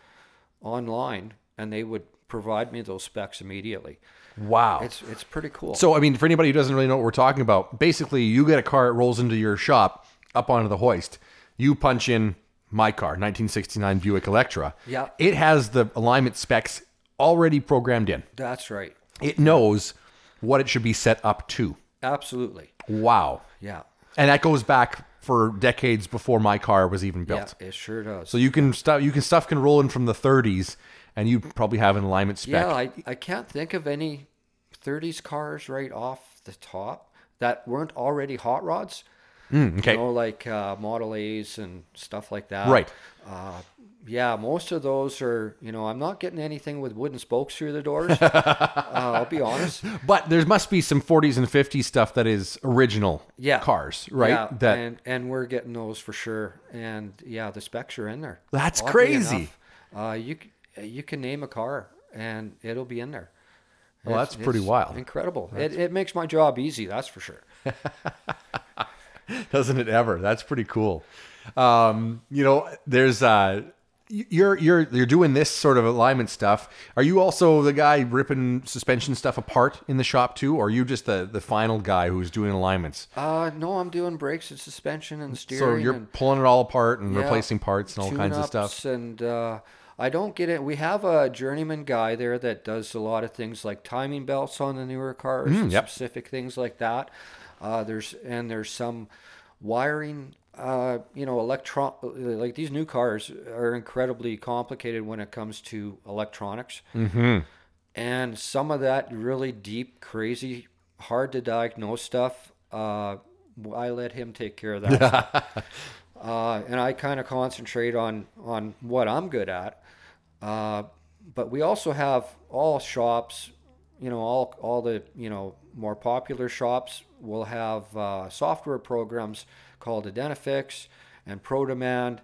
online, and they would provide me those specs immediately. Wow. It's it's pretty cool. So, I mean, for anybody who doesn't really know what we're talking about, basically, you get a car, it rolls into your shop, up onto the hoist. You punch in my car, 1969 Buick Electra. Yeah. It has the alignment specs already programmed in. That's right. It knows what it should be set up to. Absolutely. Wow. Yeah. And that goes back for decades before my car was even built. Yeah, it sure does. So you can stuff you can stuff can roll in from the 30s, and you probably have an alignment spec. Yeah, I, I can't think of any 30s cars right off the top that weren't already hot rods. Mm, okay. You know, like uh, Model A's and stuff like that. Right. Uh, yeah, most of those are, you know, I'm not getting anything with wooden spokes through the doors. uh, I'll be honest. But there must be some 40s and 50s stuff that is original Yeah. cars, right? Yeah, that and, and we're getting those for sure. And yeah, the specs are in there. That's Oddly crazy. enough, uh, you, you can name a car and it'll be in there. Well, It's- that's pretty wild. Incredible. It, it makes my job easy, that's for sure. doesn't it ever? That's pretty cool. Um, you know, there's uh you're you're you're doing this sort of alignment stuff. Are you also the guy ripping suspension stuff apart in the shop too, or are you just the the final guy who's doing alignments? Uh, no, I'm doing brakes and suspension and steering. So you're and pulling it all apart and yeah, replacing parts and all kinds of stuff. And uh, I don't get it. We have a journeyman guy there that does a lot of things like timing belts on the newer cars, Mm, yep. specific things like that. Uh, there's and there's some wiring. Uh, you know, electron like these new cars are incredibly complicated when it comes to electronics. Mm-hmm. and some of that really deep, crazy, hard to diagnose stuff. Uh, I let him take care of that. uh, and I kind of concentrate on on what I'm good at. Uh, but we also have all shops, you know, all all the you know more popular shops will have uh, software programs called Identifix and ProDemand.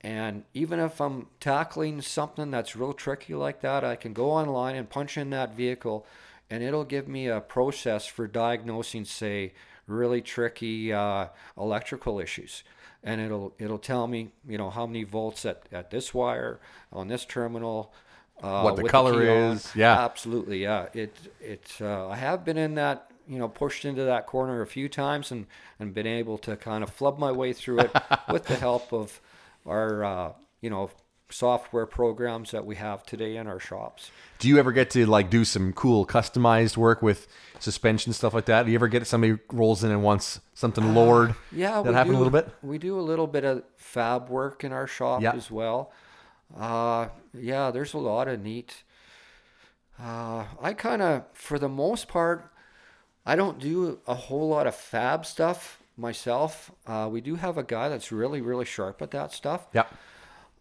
And even if I'm tackling something that's real tricky like that, I can go online and punch in that vehicle, and it'll give me a process for diagnosing, say, really tricky uh, electrical issues. And it'll it'll tell me, you know, how many volts at, at this wire on this terminal, uh, What the color on. is, yeah. absolutely, yeah. It it uh, I have been in that, you know, pushed into that corner a few times and and been able to kind of flub my way through it with the help of our, uh, you know, software programs that we have today in our shops. Do you ever get to like do some cool customized work with suspension stuff like that? Do you ever get somebody rolls in and wants something lowered? Uh, Yeah, that we do, a little bit. We do a little bit of fab work in our shop Yeah. as well. Uh, yeah, there's a lot of neat. Uh, I kind of, for the most part, I don't do a whole lot of fab stuff myself. Uh, we do have a guy that's really, really sharp at that stuff. Yeah.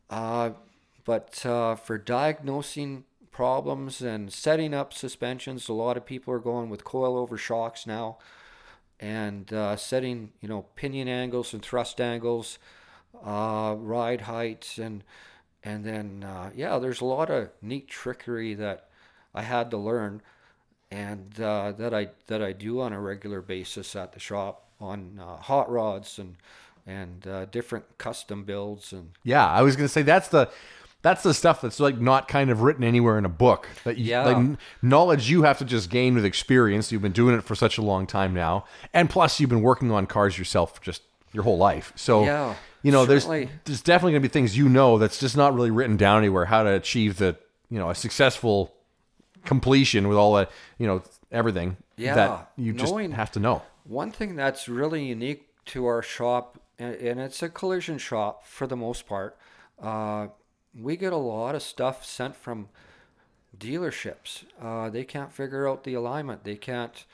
Uh, but uh, for diagnosing problems and setting up suspensions, a lot of people are going with coilover shocks now, and uh, setting you know pinion angles and thrust angles, uh, ride heights, and and then uh, yeah, there's a lot of neat trickery that I had to learn, and uh, that I that I do on a regular basis at the shop on uh, hot rods and and uh, different custom builds and Yeah, I was gonna say that's the that's the stuff that's like not kind of written anywhere in a book. That you, Yeah. like knowledge you have to just gain with experience. You've been doing it for such a long time now, and plus you've been working on cars yourself just your whole life. So Yeah, you know there's there's definitely gonna be things you know that's just not really written down anywhere. How to achieve the you know a successful completion with all the you know everything Yeah, that you just have to know. One thing that's really unique to our shop, and, and it's a collision shop for the most part, uh, we get a lot of stuff sent from dealerships. Uh, they can't figure out the alignment. They can't,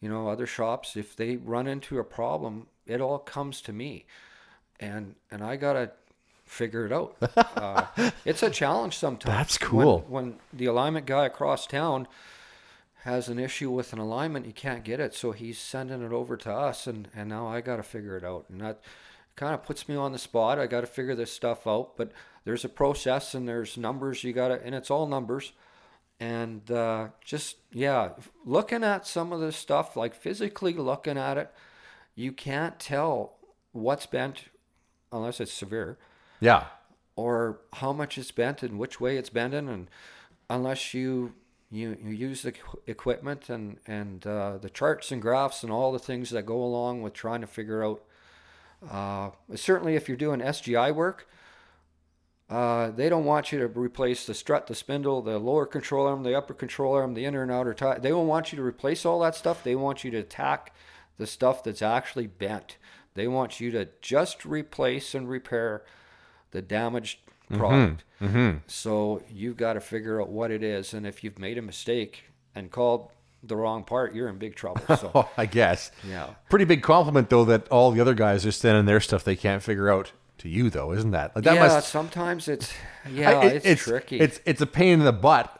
you know, other shops, if they run into a problem, it all comes to me. And, and I got to figure it out. Uh, it's a challenge sometimes. That's When- cool. when the alignment guy across town has an issue with an alignment, he can't get it, so he's sending it over to us, and, and now I got to figure it out, and that kind of puts me on the spot. I got to figure this stuff out, but there's a process and there's numbers you got to, and it's all numbers, and uh, just yeah, looking at some of this stuff, like physically looking at it, you can't tell what's bent unless it's severe Yeah, or how much it's bent and which way it's bending and unless you you, you use the equipment and and uh, the charts and graphs and all the things that go along with trying to figure out uh, certainly if you're doing SGI work uh, they don't want you to replace the strut, the spindle, the lower control arm, the upper control arm, the inner and outer tie. They don't want you to replace all that stuff. They want you to attack the stuff that's actually bent. They want you to just replace and repair the damaged mm-hmm. product. Mm-hmm. So you've got to figure out what it is, and if you've made a mistake and called the wrong part, you're in big trouble. So I guess. yeah, Pretty big compliment though that all the other guys are sending their stuff they can't figure out to you though, isn't that? Like that yeah. must sometimes it's I- yeah, it- it's, tricky. It's it's a pain in the butt.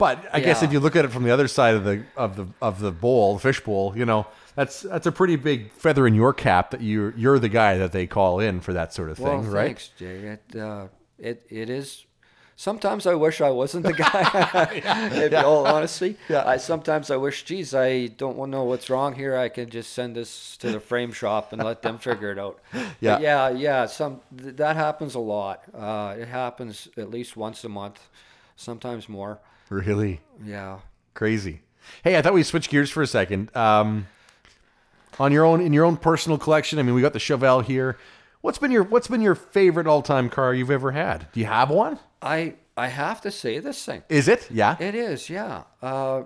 But I guess if you look at it from the other side of the of the of the bowl, the fish bowl, you know, that's that's a pretty big feather in your cap that you you're the guy that they call in for that sort of well, thing, right? thanks, Jay. It uh, it it is. Sometimes I wish I wasn't the guy. in all honesty, Yeah. I sometimes I wish, geez, I don't want to know what's wrong here. I can just send this to the frame shop and let them figure it out. Yeah. But yeah, yeah. Some th- that happens a lot. Uh, it happens at least once a month, sometimes more. Really Yeah. crazy. Hey, I thought we'd switch gears for a second. Um, on your own in your own personal collection, I mean, we got the Chevelle here. What's been your What's been your favorite all time car you've ever had? Do you have one? I I have to say this thing. Is it? Yeah. It is, yeah. Uh,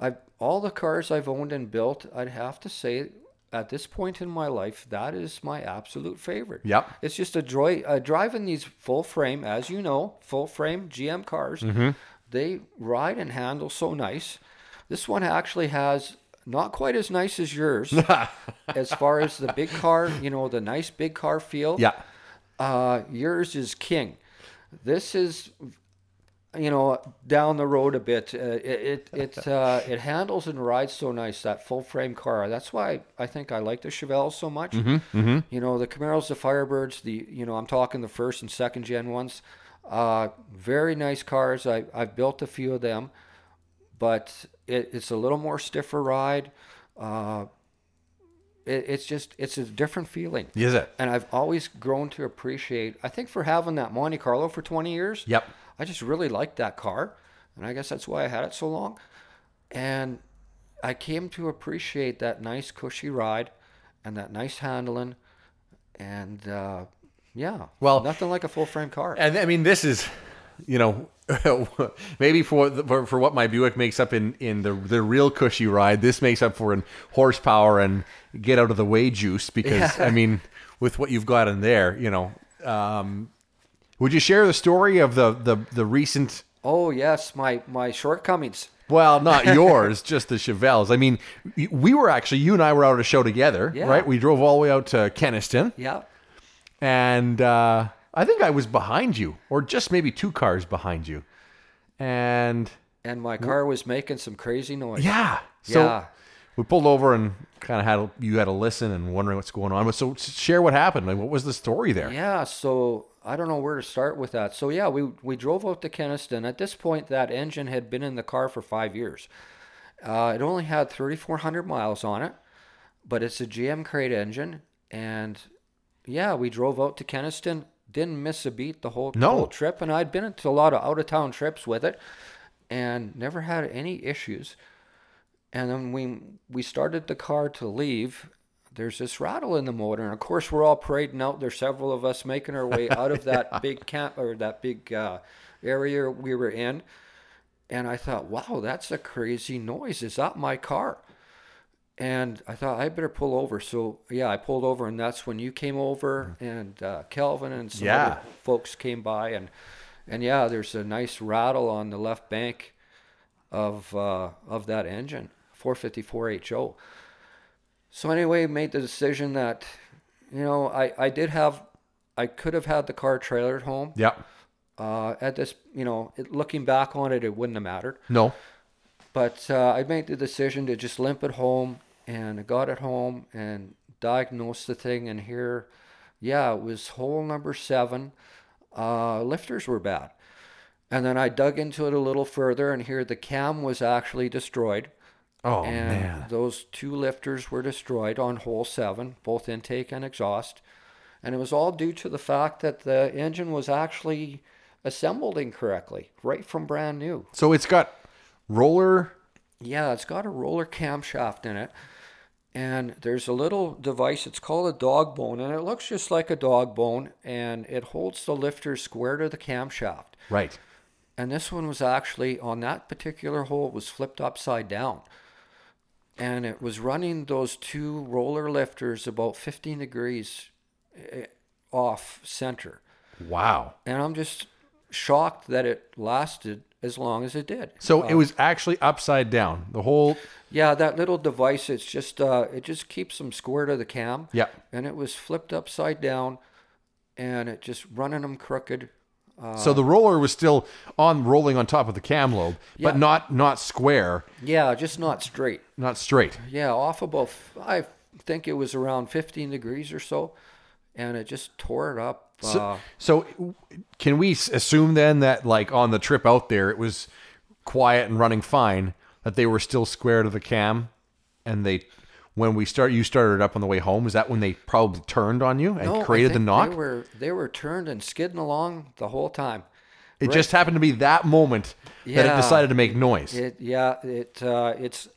I all the cars I've owned and built, I'd have to say, at this point in my life, that is my absolute favorite. Yep. It's just a joy uh, driving these full frame, as you know, full frame GM cars. They ride and handle so nice. This one actually has not quite as nice as yours, as far as the big car, you know, the nice big car feel. yeah. Uh, yours is king. This is you know, down the road a bit. Uh, it it it, uh, it handles and rides so nice that full frame car. That's why I think I like the Chevelle so much. Mm-hmm, You know, the Camaros, the Firebirds, the you know, I'm talking the first and second gen ones. Uh, very nice cars. I I've built a few of them, but it, it's a little more stiffer ride. Uh, it, it's just it's a different feeling. Is it? And I've always grown to appreciate. I think for having that Monte Carlo for 20 years. Yep. I just really liked that car, and I guess that's why I had it so long. And I came to appreciate that nice cushy ride, and that nice handling, and uh, yeah. Well- nothing like a full frame car. And I mean, this is, you know, maybe for, for for what my Buick makes up in in the the real cushy ride, this makes up for in horsepower and get out of the way juice. Because I mean, with what you've got in there, you know, um, would you share the story of the the the recent? oh yes, my my shortcomings. Well, not yours, just the Chevelles. I mean, we were actually you and I were out at a show together, Yeah. right? We drove all the way out to Kenaston. Yeah. And uh, I think I was behind you, or just maybe two cars behind you, and And my car was making some crazy noise. yeah, so Yeah. we pulled over and kind of had you had to listen and wondering what's going on. But so share what happened. Like, what was the story there? Yeah, so I don't know where to start with that. So yeah, we we drove out to Kenaston. At this point, that engine had been in the car for five years. Uh, it only had 3,400 miles on it, but it's a GM crate engine. And yeah, we drove out to Kenaston. Didn't miss a beat the whole, No. whole trip. And I'd been into a lot of out of town trips with it, and never had any issues. And then we we started the car to leave. There's this rattle in the motor, and of course we're all parading out. There's several of us making our way out of that big camp or that big uh, area we were in. And I thought, wow, that's a crazy noise. Is that my car? And I thought I better pull over. So yeah, I pulled over, and that's when you came over, and uh, Kelvin and some Yeah. other folks came by, and and yeah, there's a nice rattle on the left bank of uh, of that engine, 454 HO. So anyway, made the decision that, you know, I I did have, I could have had the car trailered home. Yeah. Uh, at this, you know, it, looking back on it, it wouldn't have mattered. No. But uh, I made the decision to just limp it home, and I got it home and diagnosed the thing. And here, yeah, it was hole number seven. Uh, lifters were bad. And then I dug into it a little further, and here the cam was actually destroyed. Oh and man. those two lifters were destroyed on hole seven, both intake and exhaust. And it was all due to the fact that the engine was actually assembled incorrectly, right from brand new. So it's got roller. Yeah, it's got a roller camshaft in it. And there's a little device, it's called a dog bone, and it looks just like a dog bone, and it holds the lifter square to the camshaft. Right. And this one was actually on that particular hole, it was flipped upside down. And it was running those two roller lifters about 15 degrees eh, off center. Wow. And I'm just shocked that it lasted as long as it did. So it was actually upside down. The whole. Yeah, that little device, it's just uh, it just keeps them square to the cam. Yeah. And it was flipped upside down, and it just running them crooked. so the roller was still on rolling on top of the cam lobe, but Yeah. not not square, Yeah, just not straight. not straight. Yeah, off about I think it was around 15 degrees or so, and it just tore it up. So, uh, so can we assume then that like on the trip out there it was quiet and running fine that they were still square to the cam and they when we start you started it up on the way home is that when they probably turned on you and no, created the knock They were they were turned and skidding along the whole time. it just happened to be that moment that it decided to make noise It yeah, it uh, it's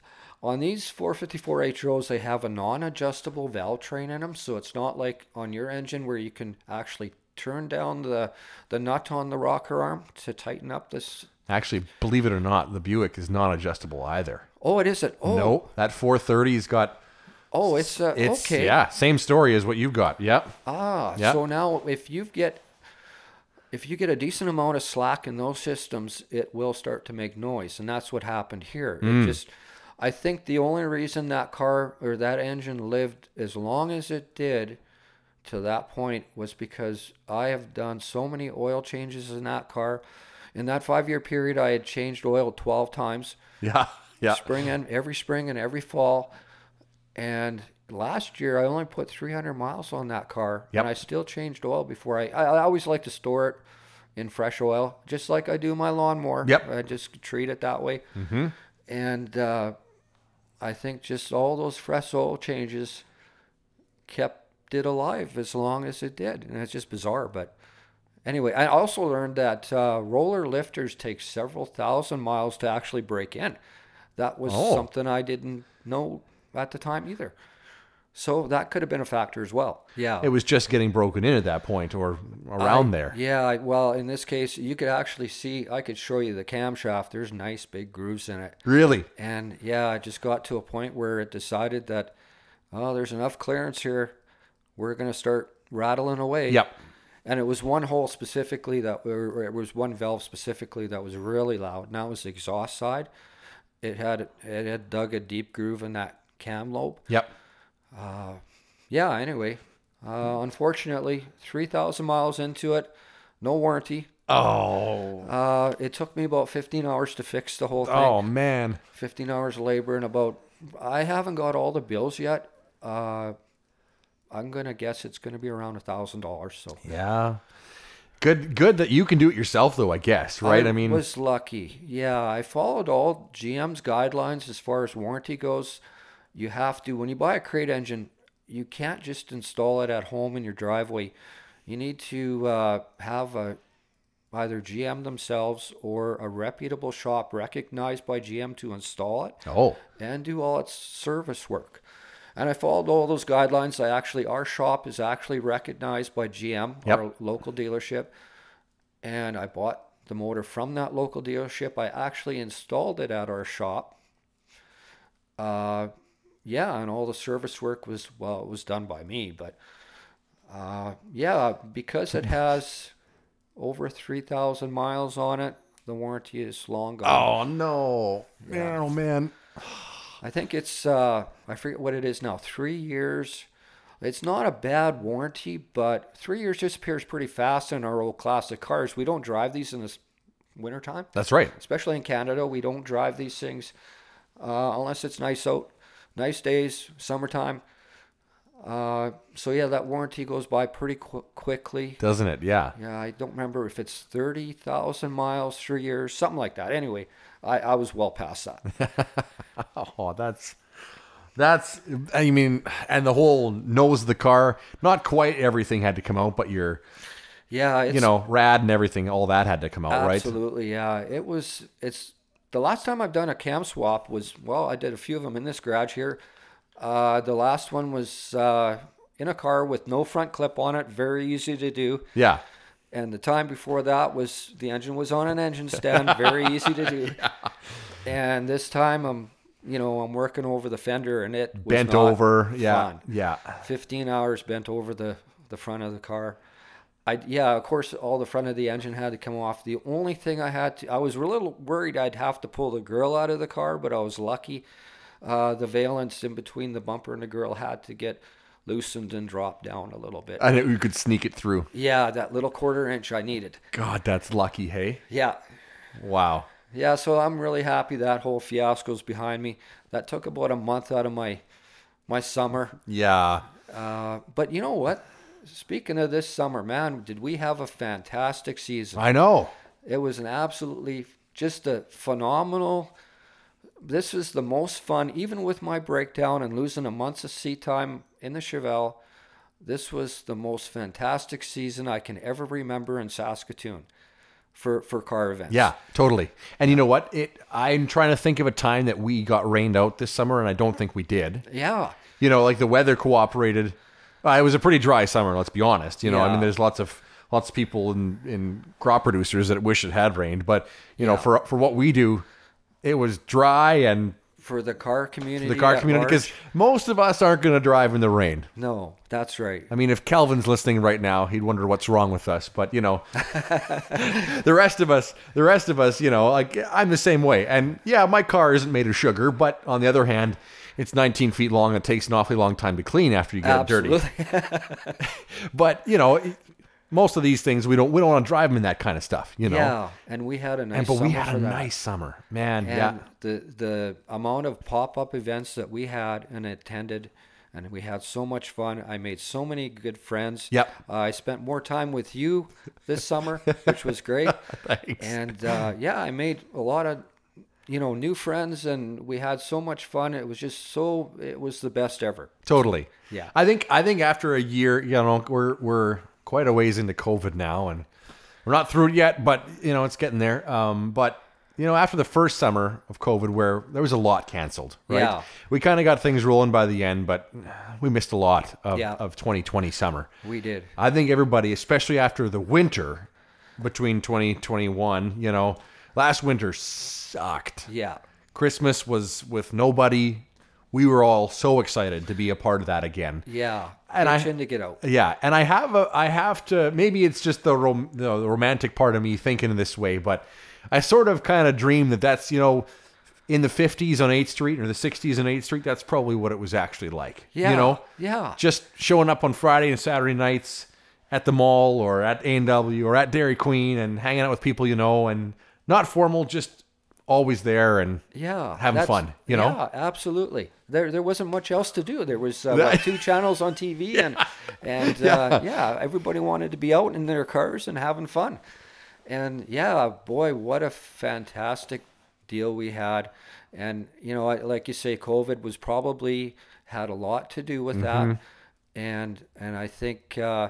on these 454 HOs they have a non-adjustable valve train in them, so it's not like on your engine where you can actually turn down the the nut on the rocker arm to tighten up this. Actually believe it or not the buick is not adjustable either Oh, it isn't. Oh, no that 430's got Oh, it's uh, it's okay. yeah same story as what you've got yep Ah, Yeah. so now if you get if you get a decent amount of slack in those systems, it will start to make noise, and that's what happened here. Mm. It just, I think the only reason that car or that engine lived as long as it did to that point was because I have done so many oil changes in that car. In that five year period, I had changed oil 12 times Yeah. Yeah. spring and every spring and every fall. And last year I only put 300 miles on that car, Yep. and I still changed oil before I. I, always like to store it in fresh oil, just like I do my lawnmower. Yep. I just treat it that way. Mm-hmm. And uh, I think just all those fresh oil changes kept it alive as long as it did, and it's just bizarre, but. Anyway, I also learned that uh, roller lifters take several thousand miles to actually break in. That was Oh. something I didn't know at the time either. So that could have been a factor as well. Yeah. It was just getting broken in at that point or around I- there. Yeah, I- well, in this case, you could actually see, I could show you the camshaft. There's nice big grooves in it. Really? And yeah, I just got to a point where it decided that, oh, there's enough clearance here. We're going to start rattling away. Yep. And it was one hole specifically that, or it was one valve specifically that was really loud. And that was the exhaust side. It had it had dug a deep groove in that cam lobe. Yep. Yeah. Anyway, uh, unfortunately, three thousand miles into it, no warranty. Oh. Uh, it took me about fifteen hours to fix the whole thing. Oh man. 15 hours of labor and about i haven't got all the bills yet uh, i'm gonna guess it's gonna be around a thousand dollars so Yeah. Good good that you can do it yourself though, I guess, right? I, mean was lucky yeah i followed all gm's guidelines as far as warranty goes you have to when you buy a crate engine you can't just install it at home in your driveway you need to uh, have a either gm themselves or a reputable shop recognized by gm to install it Oh. and do all its service work. And I followed all those guidelines. I actually, our shop is actually recognized by GM, Yep. our local dealership. And I bought the motor from that local dealership. I actually installed it at our shop. Uh, yeah, and all the service work was, well, it was done by me. But uh, yeah, because it has over 3,000 miles on it, the warranty is long gone. Oh no. Man, oh man. I think it's uh, I forget what it is now. Three years. It's not a bad warranty, but three years disappears pretty fast in our old classic cars. We don't drive these in the wintertime, That's right. especially in Canada. We don't drive these things uh, unless it's nice out, nice days, summertime. Uh, so yeah, that warranty goes by pretty qu- quickly. Doesn't it? Yeah. Yeah, I don't remember if it's thirty thousand miles, three years, something like that. Anyway, I, I was well past that. Oh, that's that's I mean, and the whole nose of the car, not quite everything had to come out, but your Yeah, it's, you know, rad and everything, all that had to come out, right? Absolutely, yeah. It was. It's the last time I've done a cam swap was well, I did a few of them in this garage here. Uh, the last one was uh, in a car with no front clip on it, very easy to do. Yeah. And the time before that was the engine was on an engine stand, very easy to do. And this time I'm, you know, I'm working over the fender and it was Bent over. Yeah. fun. Yeah. 15 hours bent over the, the front of the car. I yeah, of course, all the front of the engine had to come off. The only thing I had to, I was a little worried I'd have to pull the grill out of the car, but I was lucky. Uh, the valence in between the bumper and the grill had to get loosened and dropped down a little bit. And you could sneak it through. yeah, that little quarter inch I needed. God, that's lucky, hey? Yeah, Wow. yeah. So I'm really happy that whole fiasco's behind me. That took about a month out of my my summer. Yeah. Uh, but you know what? Speaking of this summer, man, did we have a fantastic season? I know. It was an absolutely just a phenomenal. This is the most fun, even with my breakdown and losing a month's of sea time in the Chevelle. This was the most fantastic season I can ever remember in Saskatoon for for car events. Yeah, totally. And you know what? It I'm trying to think of a time that we got rained out this summer and I don't think we did. yeah, You know, like the weather cooperated. Uh, it was a pretty dry summer, let's be honest. You know, I mean there's lots of lots of people in in crop producers that wish it had rained, but you know, Yeah. for for what we do, it was dry and for the car community. the car community because most of us aren't going to drive in the rain. no, that's right. I mean, if Calvin's listening right now, he'd wonder what's wrong with us. But you know, the rest of us, the rest of us, you know, like I'm the same way. And yeah, my car isn't made of sugar, but on the other hand, it's 19 feet long. It takes an awfully long time to clean after you get it dirty. But you know, most of these things we don't we don't want to drive them in that kind of stuff, you know. Yeah, and we had a nice. And but we had a nice summer, man. And yeah, the the amount of pop up events that we had and attended, and we had so much fun. I made so many good friends. Yep. Uh, I spent more time with you this summer, which was great. Thanks. And uh, yeah, I made a lot of you know new friends, and we had so much fun. It was just so. It was the best ever. Totally. Yeah. I think I think after a year, you know, we're we're quite a ways into COVID now, and we're not through it yet, but you know, it's getting there. Um, but you know, after the first summer of COVID, where there was a lot canceled, right? Yeah. We kind of got things rolling by the end, but we missed a lot of, Yeah. of 2020 summer. We did. I think everybody, especially after the winter between 2021, you know, last winter sucked. Yeah. Christmas was with nobody. We were all so excited to be a part of that again. Yeah. And I- Itching to get out. Yeah, and I have a, I have to. Maybe it's just the, rom, the romantic part of me thinking this way, but I sort of kind of dream that that's you know, in the '50s on 8th Street or the '60s on 8th Street. That's probably what it was actually like. Yeah. You know, Yeah. just showing up on Friday and Saturday nights at the mall or at A and W or at Dairy Queen and hanging out with people you know and not formal, just always there and Yeah, having fun, you know? Yeah, absolutely. There, there wasn't much else to do. There was uh, two channels on TV, and and uh, yeah, everybody wanted to be out in their cars and having fun. And yeah, boy, what a fantastic deal we had. And you know, I- like you say, COVID was probably had a lot to do with Mm-hmm. that. And and I think. Uh,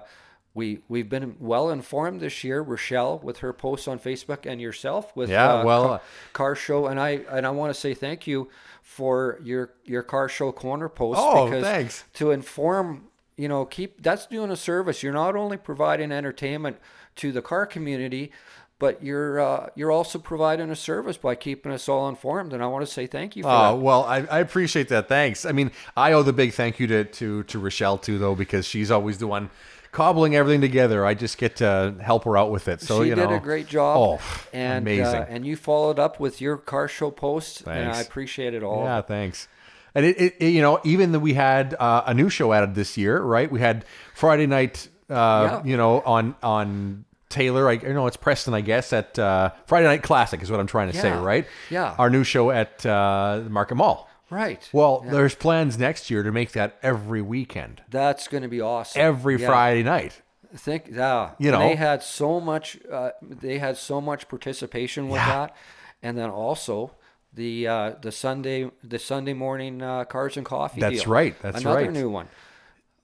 we, we've been well informed this year, Rochelle, with her posts on Facebook, and yourself with Yeah, uh, well, Car- uh, car show and i and i want to say thank you for your your car show corner post Oh, thanks. to inform you know keep that's doing a service you're not only providing entertainment to the car community but you're uh, you're also providing a service by keeping us all informed and i want to say thank you for Oh that well, I, I appreciate that. Thanks. I mean, I owe the big thank you to to to Rochelle too, though, because she's always the one cobbling everything together. I just get to help her out with it. So she you did know, a great job Oh, and amazing. uh, and you followed up with your car show post and i appreciate it all yeah, thanks. And it, it, it- you know, even though we had uh, a new show added this year, right? We had Friday night, uh, Yeah. you know, on on Taylor. I you know it's Preston, I guess. At uh, Friday Night Classic is what I'm trying to say, right? Yeah. Our new show at uh, the Market Mall. Right Well, there's plans next year to make that every weekend, that's going to be awesome every Yeah. Friday night. think yeah You and know. they had so much uh, they had so much participation with Yeah. that and then also the uh, the sunday the sunday morning uh, cars and coffee That's deal. right, that's another right. new one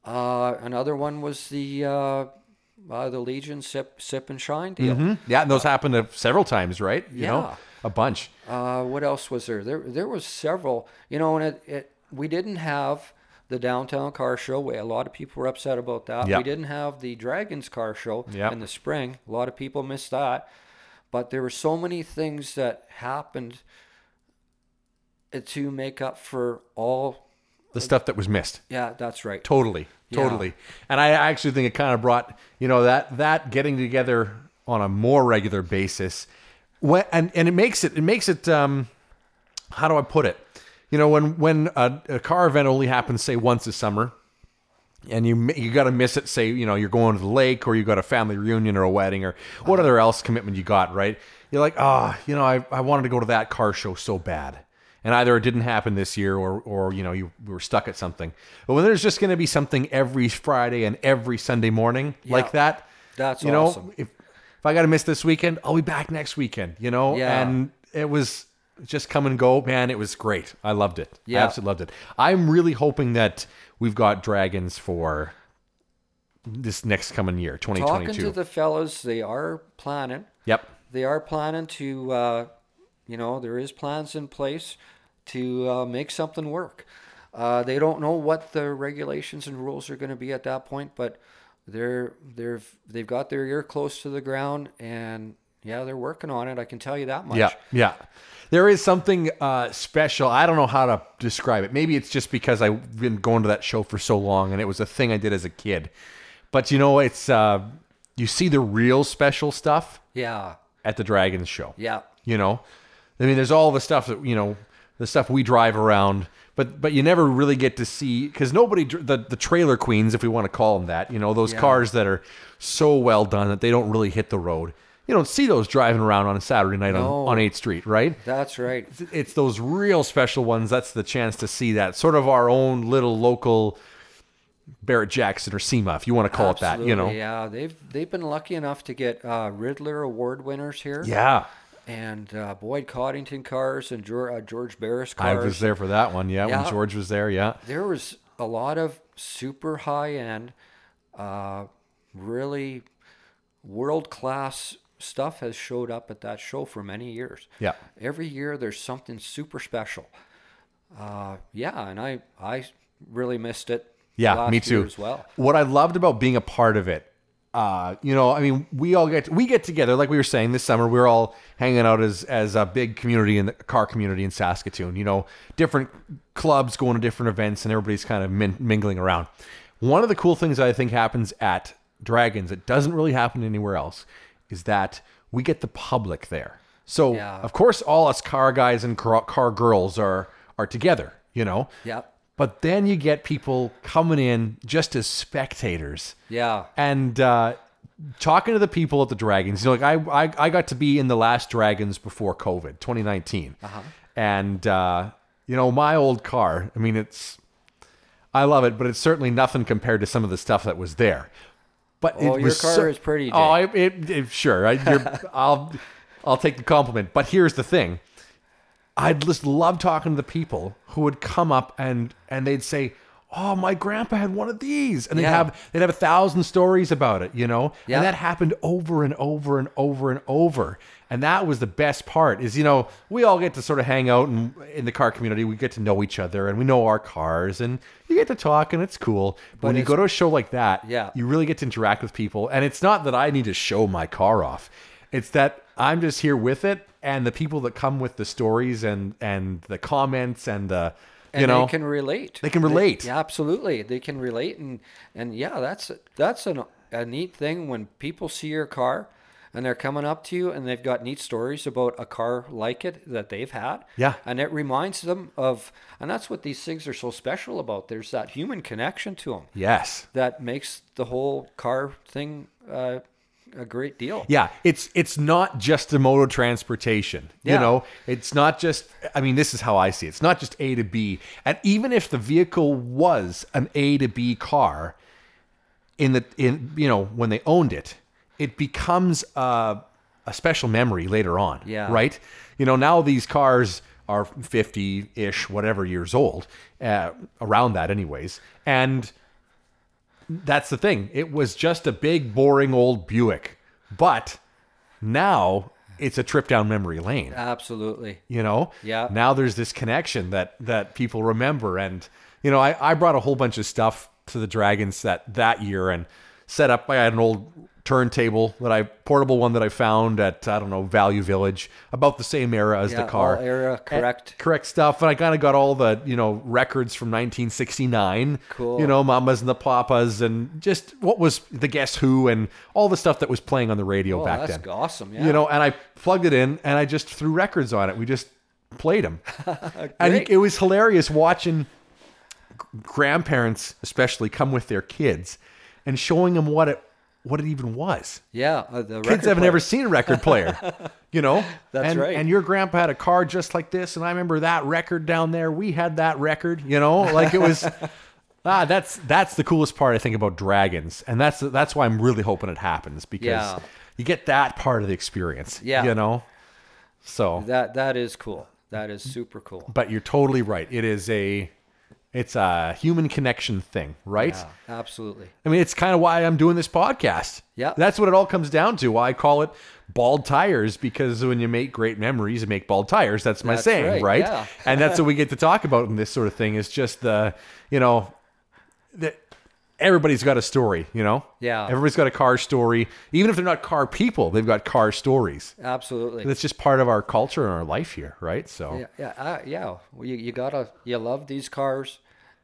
uh, another one was the uh, uh, the legion sip sip and shine deal Hmm? Yeah, and those happened several times, right? You know, Yeah. A bunch. uh, what else was there? There, there was several. You know, and it, it we didn't have the downtown car show. We- A lot of people were upset about that. Yep. We didn't have the Draggins car show Yep. in the spring. A lot of people missed that. But there were so many things that happened to make up for all. The stuff that was missed. Yeah, that's right. Totally, Yeah. totally. And I actually think it kind of brought you know that that getting together on a more regular basis, when, and and it makes it it makes it um, how do I put it? You know, when when a, a car event only happens say once a summer, and you you got to miss it. Say you know you're going to the lake, or you got a family reunion or a wedding, or what other else commitment you got, right? You're like, ah, you know, I, I wanted to go to that car show so bad, and either it didn't happen this year, or or you know you were stuck at something. But when there's just going to be something every Friday and every Sunday morning like that, That's you know, if if I got to miss this weekend, I'll be back next weekend. You know, Yeah. and it was just come and go, man. It was great. I loved it. I Yeah. absolutely loved it. I'm really hoping that we've got draggins for this next coming year, 2022. Talking 2022. to the fellas, they are planning. yep. They are planning to, uh, you know, there is plans in place to uh, make something work. Uh, they don't know what the regulations and rules are going to be at that point, but they're they're they've got their ear close to the ground, and yeah, they're working on it. I can tell you that much. Yeah, yeah. There is something uh, special. I don't know how to describe it. Maybe it's just because I've been going to that show for so long, and it was a thing I did as a kid. But you know, it's uh, you see the real special stuff yeah, at the Draggins show. yeah. You know, I mean, there's all the stuff that you know the stuff we drive around. But but you never really get to see because nobody the the trailer queens, if we want to call them that, you know, those Yeah. cars that are so well done that they don't really hit the road. You don't see those driving around on a Saturday night No. on on 8th Street, right? That's right. it's those real special ones. That's the chance to see that sort of our own little local Barrett Jackson or SEMA, if you want to call it that. You know, Yeah, they've they've been lucky enough to get uh, Riddler Award winners here. yeah. And uh, Boyd Coddington cars and George, uh, George Barris cars. I was there for that one. Yeah, when George was there. Yeah, There was a lot of super high end, uh, really world class stuff has showed up at that show for many years. Yeah. Every year there's something super special. Uh, yeah, and I I really missed it. yeah, me too. as well. What I loved about being a part of it, uh, you know, I mean, we all get we get together, like we were saying this summer. We're all hanging out as as a big community in the car community in Saskatoon. You know, different clubs going to different events, and everybody's kind of min- mingling around. One of the cool things that I think happens at Draggins, it doesn't really happen anywhere else, is that we get the public there. So Yeah. of course, all us car guys and car, car girls are are together. You know. Yep. But then you get people coming in just as spectators Yeah. and uh, talking to the people at the Draggins. You know, like I, I, I got to be in the last Draggins before COVID, 2019, Uh-huh. and uh, you know my old car. I mean, it's I love it, but it's certainly nothing compared to some of the stuff that was there. But Oh, it your car so- is pretty, Oh, Jay. I, it, it, sure. I, you're, I'll I'll take the compliment. But here's the thing. I'd just love talking to the people who would come up and and they'd say, "Oh, my grandpa had one of these," and they'd Yeah. have they'd have a thousand stories about it, you know. Yeah. And that happened over and over and over and over. And that was the best part. Is you know we all get to sort of hang out and in the car community. We get to know each other and we know our cars and you get to talk and it's cool. But, when you go to a show like that, Yeah. you really get to interact with people. And it's not that I need to show my car off. It's that I'm just here with it, and the people that come with the stories and and the comments and the and you know they can relate. They can relate. yeah, absolutely, they can relate, and and yeah, that's that's an, a neat thing when people see your car and they're coming up to you and they've got neat stories about a car like it that they've had. Yeah. and it reminds them of, and that's what these things are so special about. There's that human connection to them yes. that makes the whole car thing uh, a great deal. Yeah, it's it's not just a mode of transportation. You know, it's not just. I mean, this is how I see it. It's not just A to B. And even if the vehicle was an A to B car, in the in you know when they owned it, it becomes a, a special memory later on. Yeah. Right. You know, now these cars are fifty ish, whatever years old, uh, around that, anyways, and that's the thing. It was just a big, boring old Buick, but now it's a trip down memory lane. Absolutely. You know, Yeah. Now there's this connection that that people remember, and you know, I I brought a whole bunch of stuff to the Draggins that that year and set up. I had an old turntable that I portable one that I found at I don't know Value Village, about the same era as Yeah, the car era, correct. correct stuff. And I kind of got all the, you know, records from 1969. Cool. You know, Mamas and the Papas and just what was the Guess Who and all the stuff that was playing on the radio Oh, back that's then. awesome. Yeah. You know, and I plugged it in and I just threw records on it. We just played them. and it was hilarious watching grandparents, especially, come with their kids and showing them what it what it even was yeah, uh, the kids record have player. ever seen a record player you know That's and, right. and your grandpa had a car just like this and i remember that record down there we had that record you know like it was ah that's that's the coolest part i think about draggins and that's that's why i'm really hoping it happens because Yeah. you get that part of the experience Yeah. you know so That that is cool. That is super cool. but you're totally right it is a it's a human connection thing right Yeah, absolutely. I mean, it's kind of why I'm doing this podcast. Yeah. That's what it all comes down to. Why I call it bald tires because when you make great memories, you make bald tires. That's my That's saying, right, right? yeah. and that's what we get to talk about in this sort of thing is just the, you know, that everybody's got a story, you know? Yeah. Everybody's got a car story. Even if they're not car people, they've got car stories. Absolutely. That's just part of our culture and our life here, right? So, Yeah, yeah, uh, yeah. Well, You, you gotta you love these cars,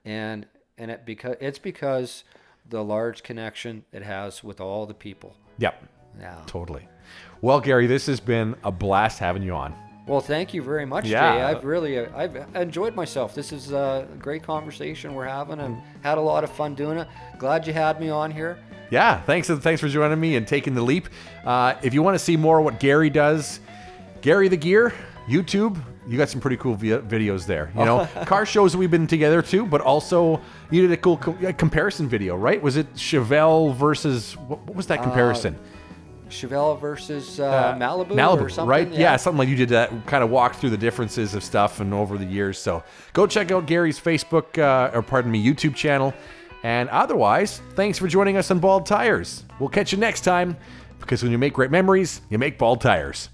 and and it because it's because the large connection it has with all the people. yep, Yeah. totally. Well, Gary, this has been a blast having you on. Well, thank you very much, Yeah. Jay. I've really uh, I've enjoyed myself. This is a great conversation we're having, and had a lot of fun doing it. Glad you had me on here. Yeah, thanks thanks for joining me and taking the leap. Uh, if you want to see more of what Gary does, Gary the Gear, YouTube, you got some pretty cool vi- videos there. You know, car shows we've been together too, but also you did a cool co- uh, comparison video, right? Was it Chevelle versus what, what was that comparison? Chevelle versus uh, Malibu, Malibu, or something. right? Yeah. something like you did that. Kind of walk through the differences of stuff and over the years. So go check out Gary's Facebook, uh, or pardon me, YouTube channel. And otherwise, thanks for joining us on Bald Tires. We'll catch you next time because when you make great memories, you make bald tires.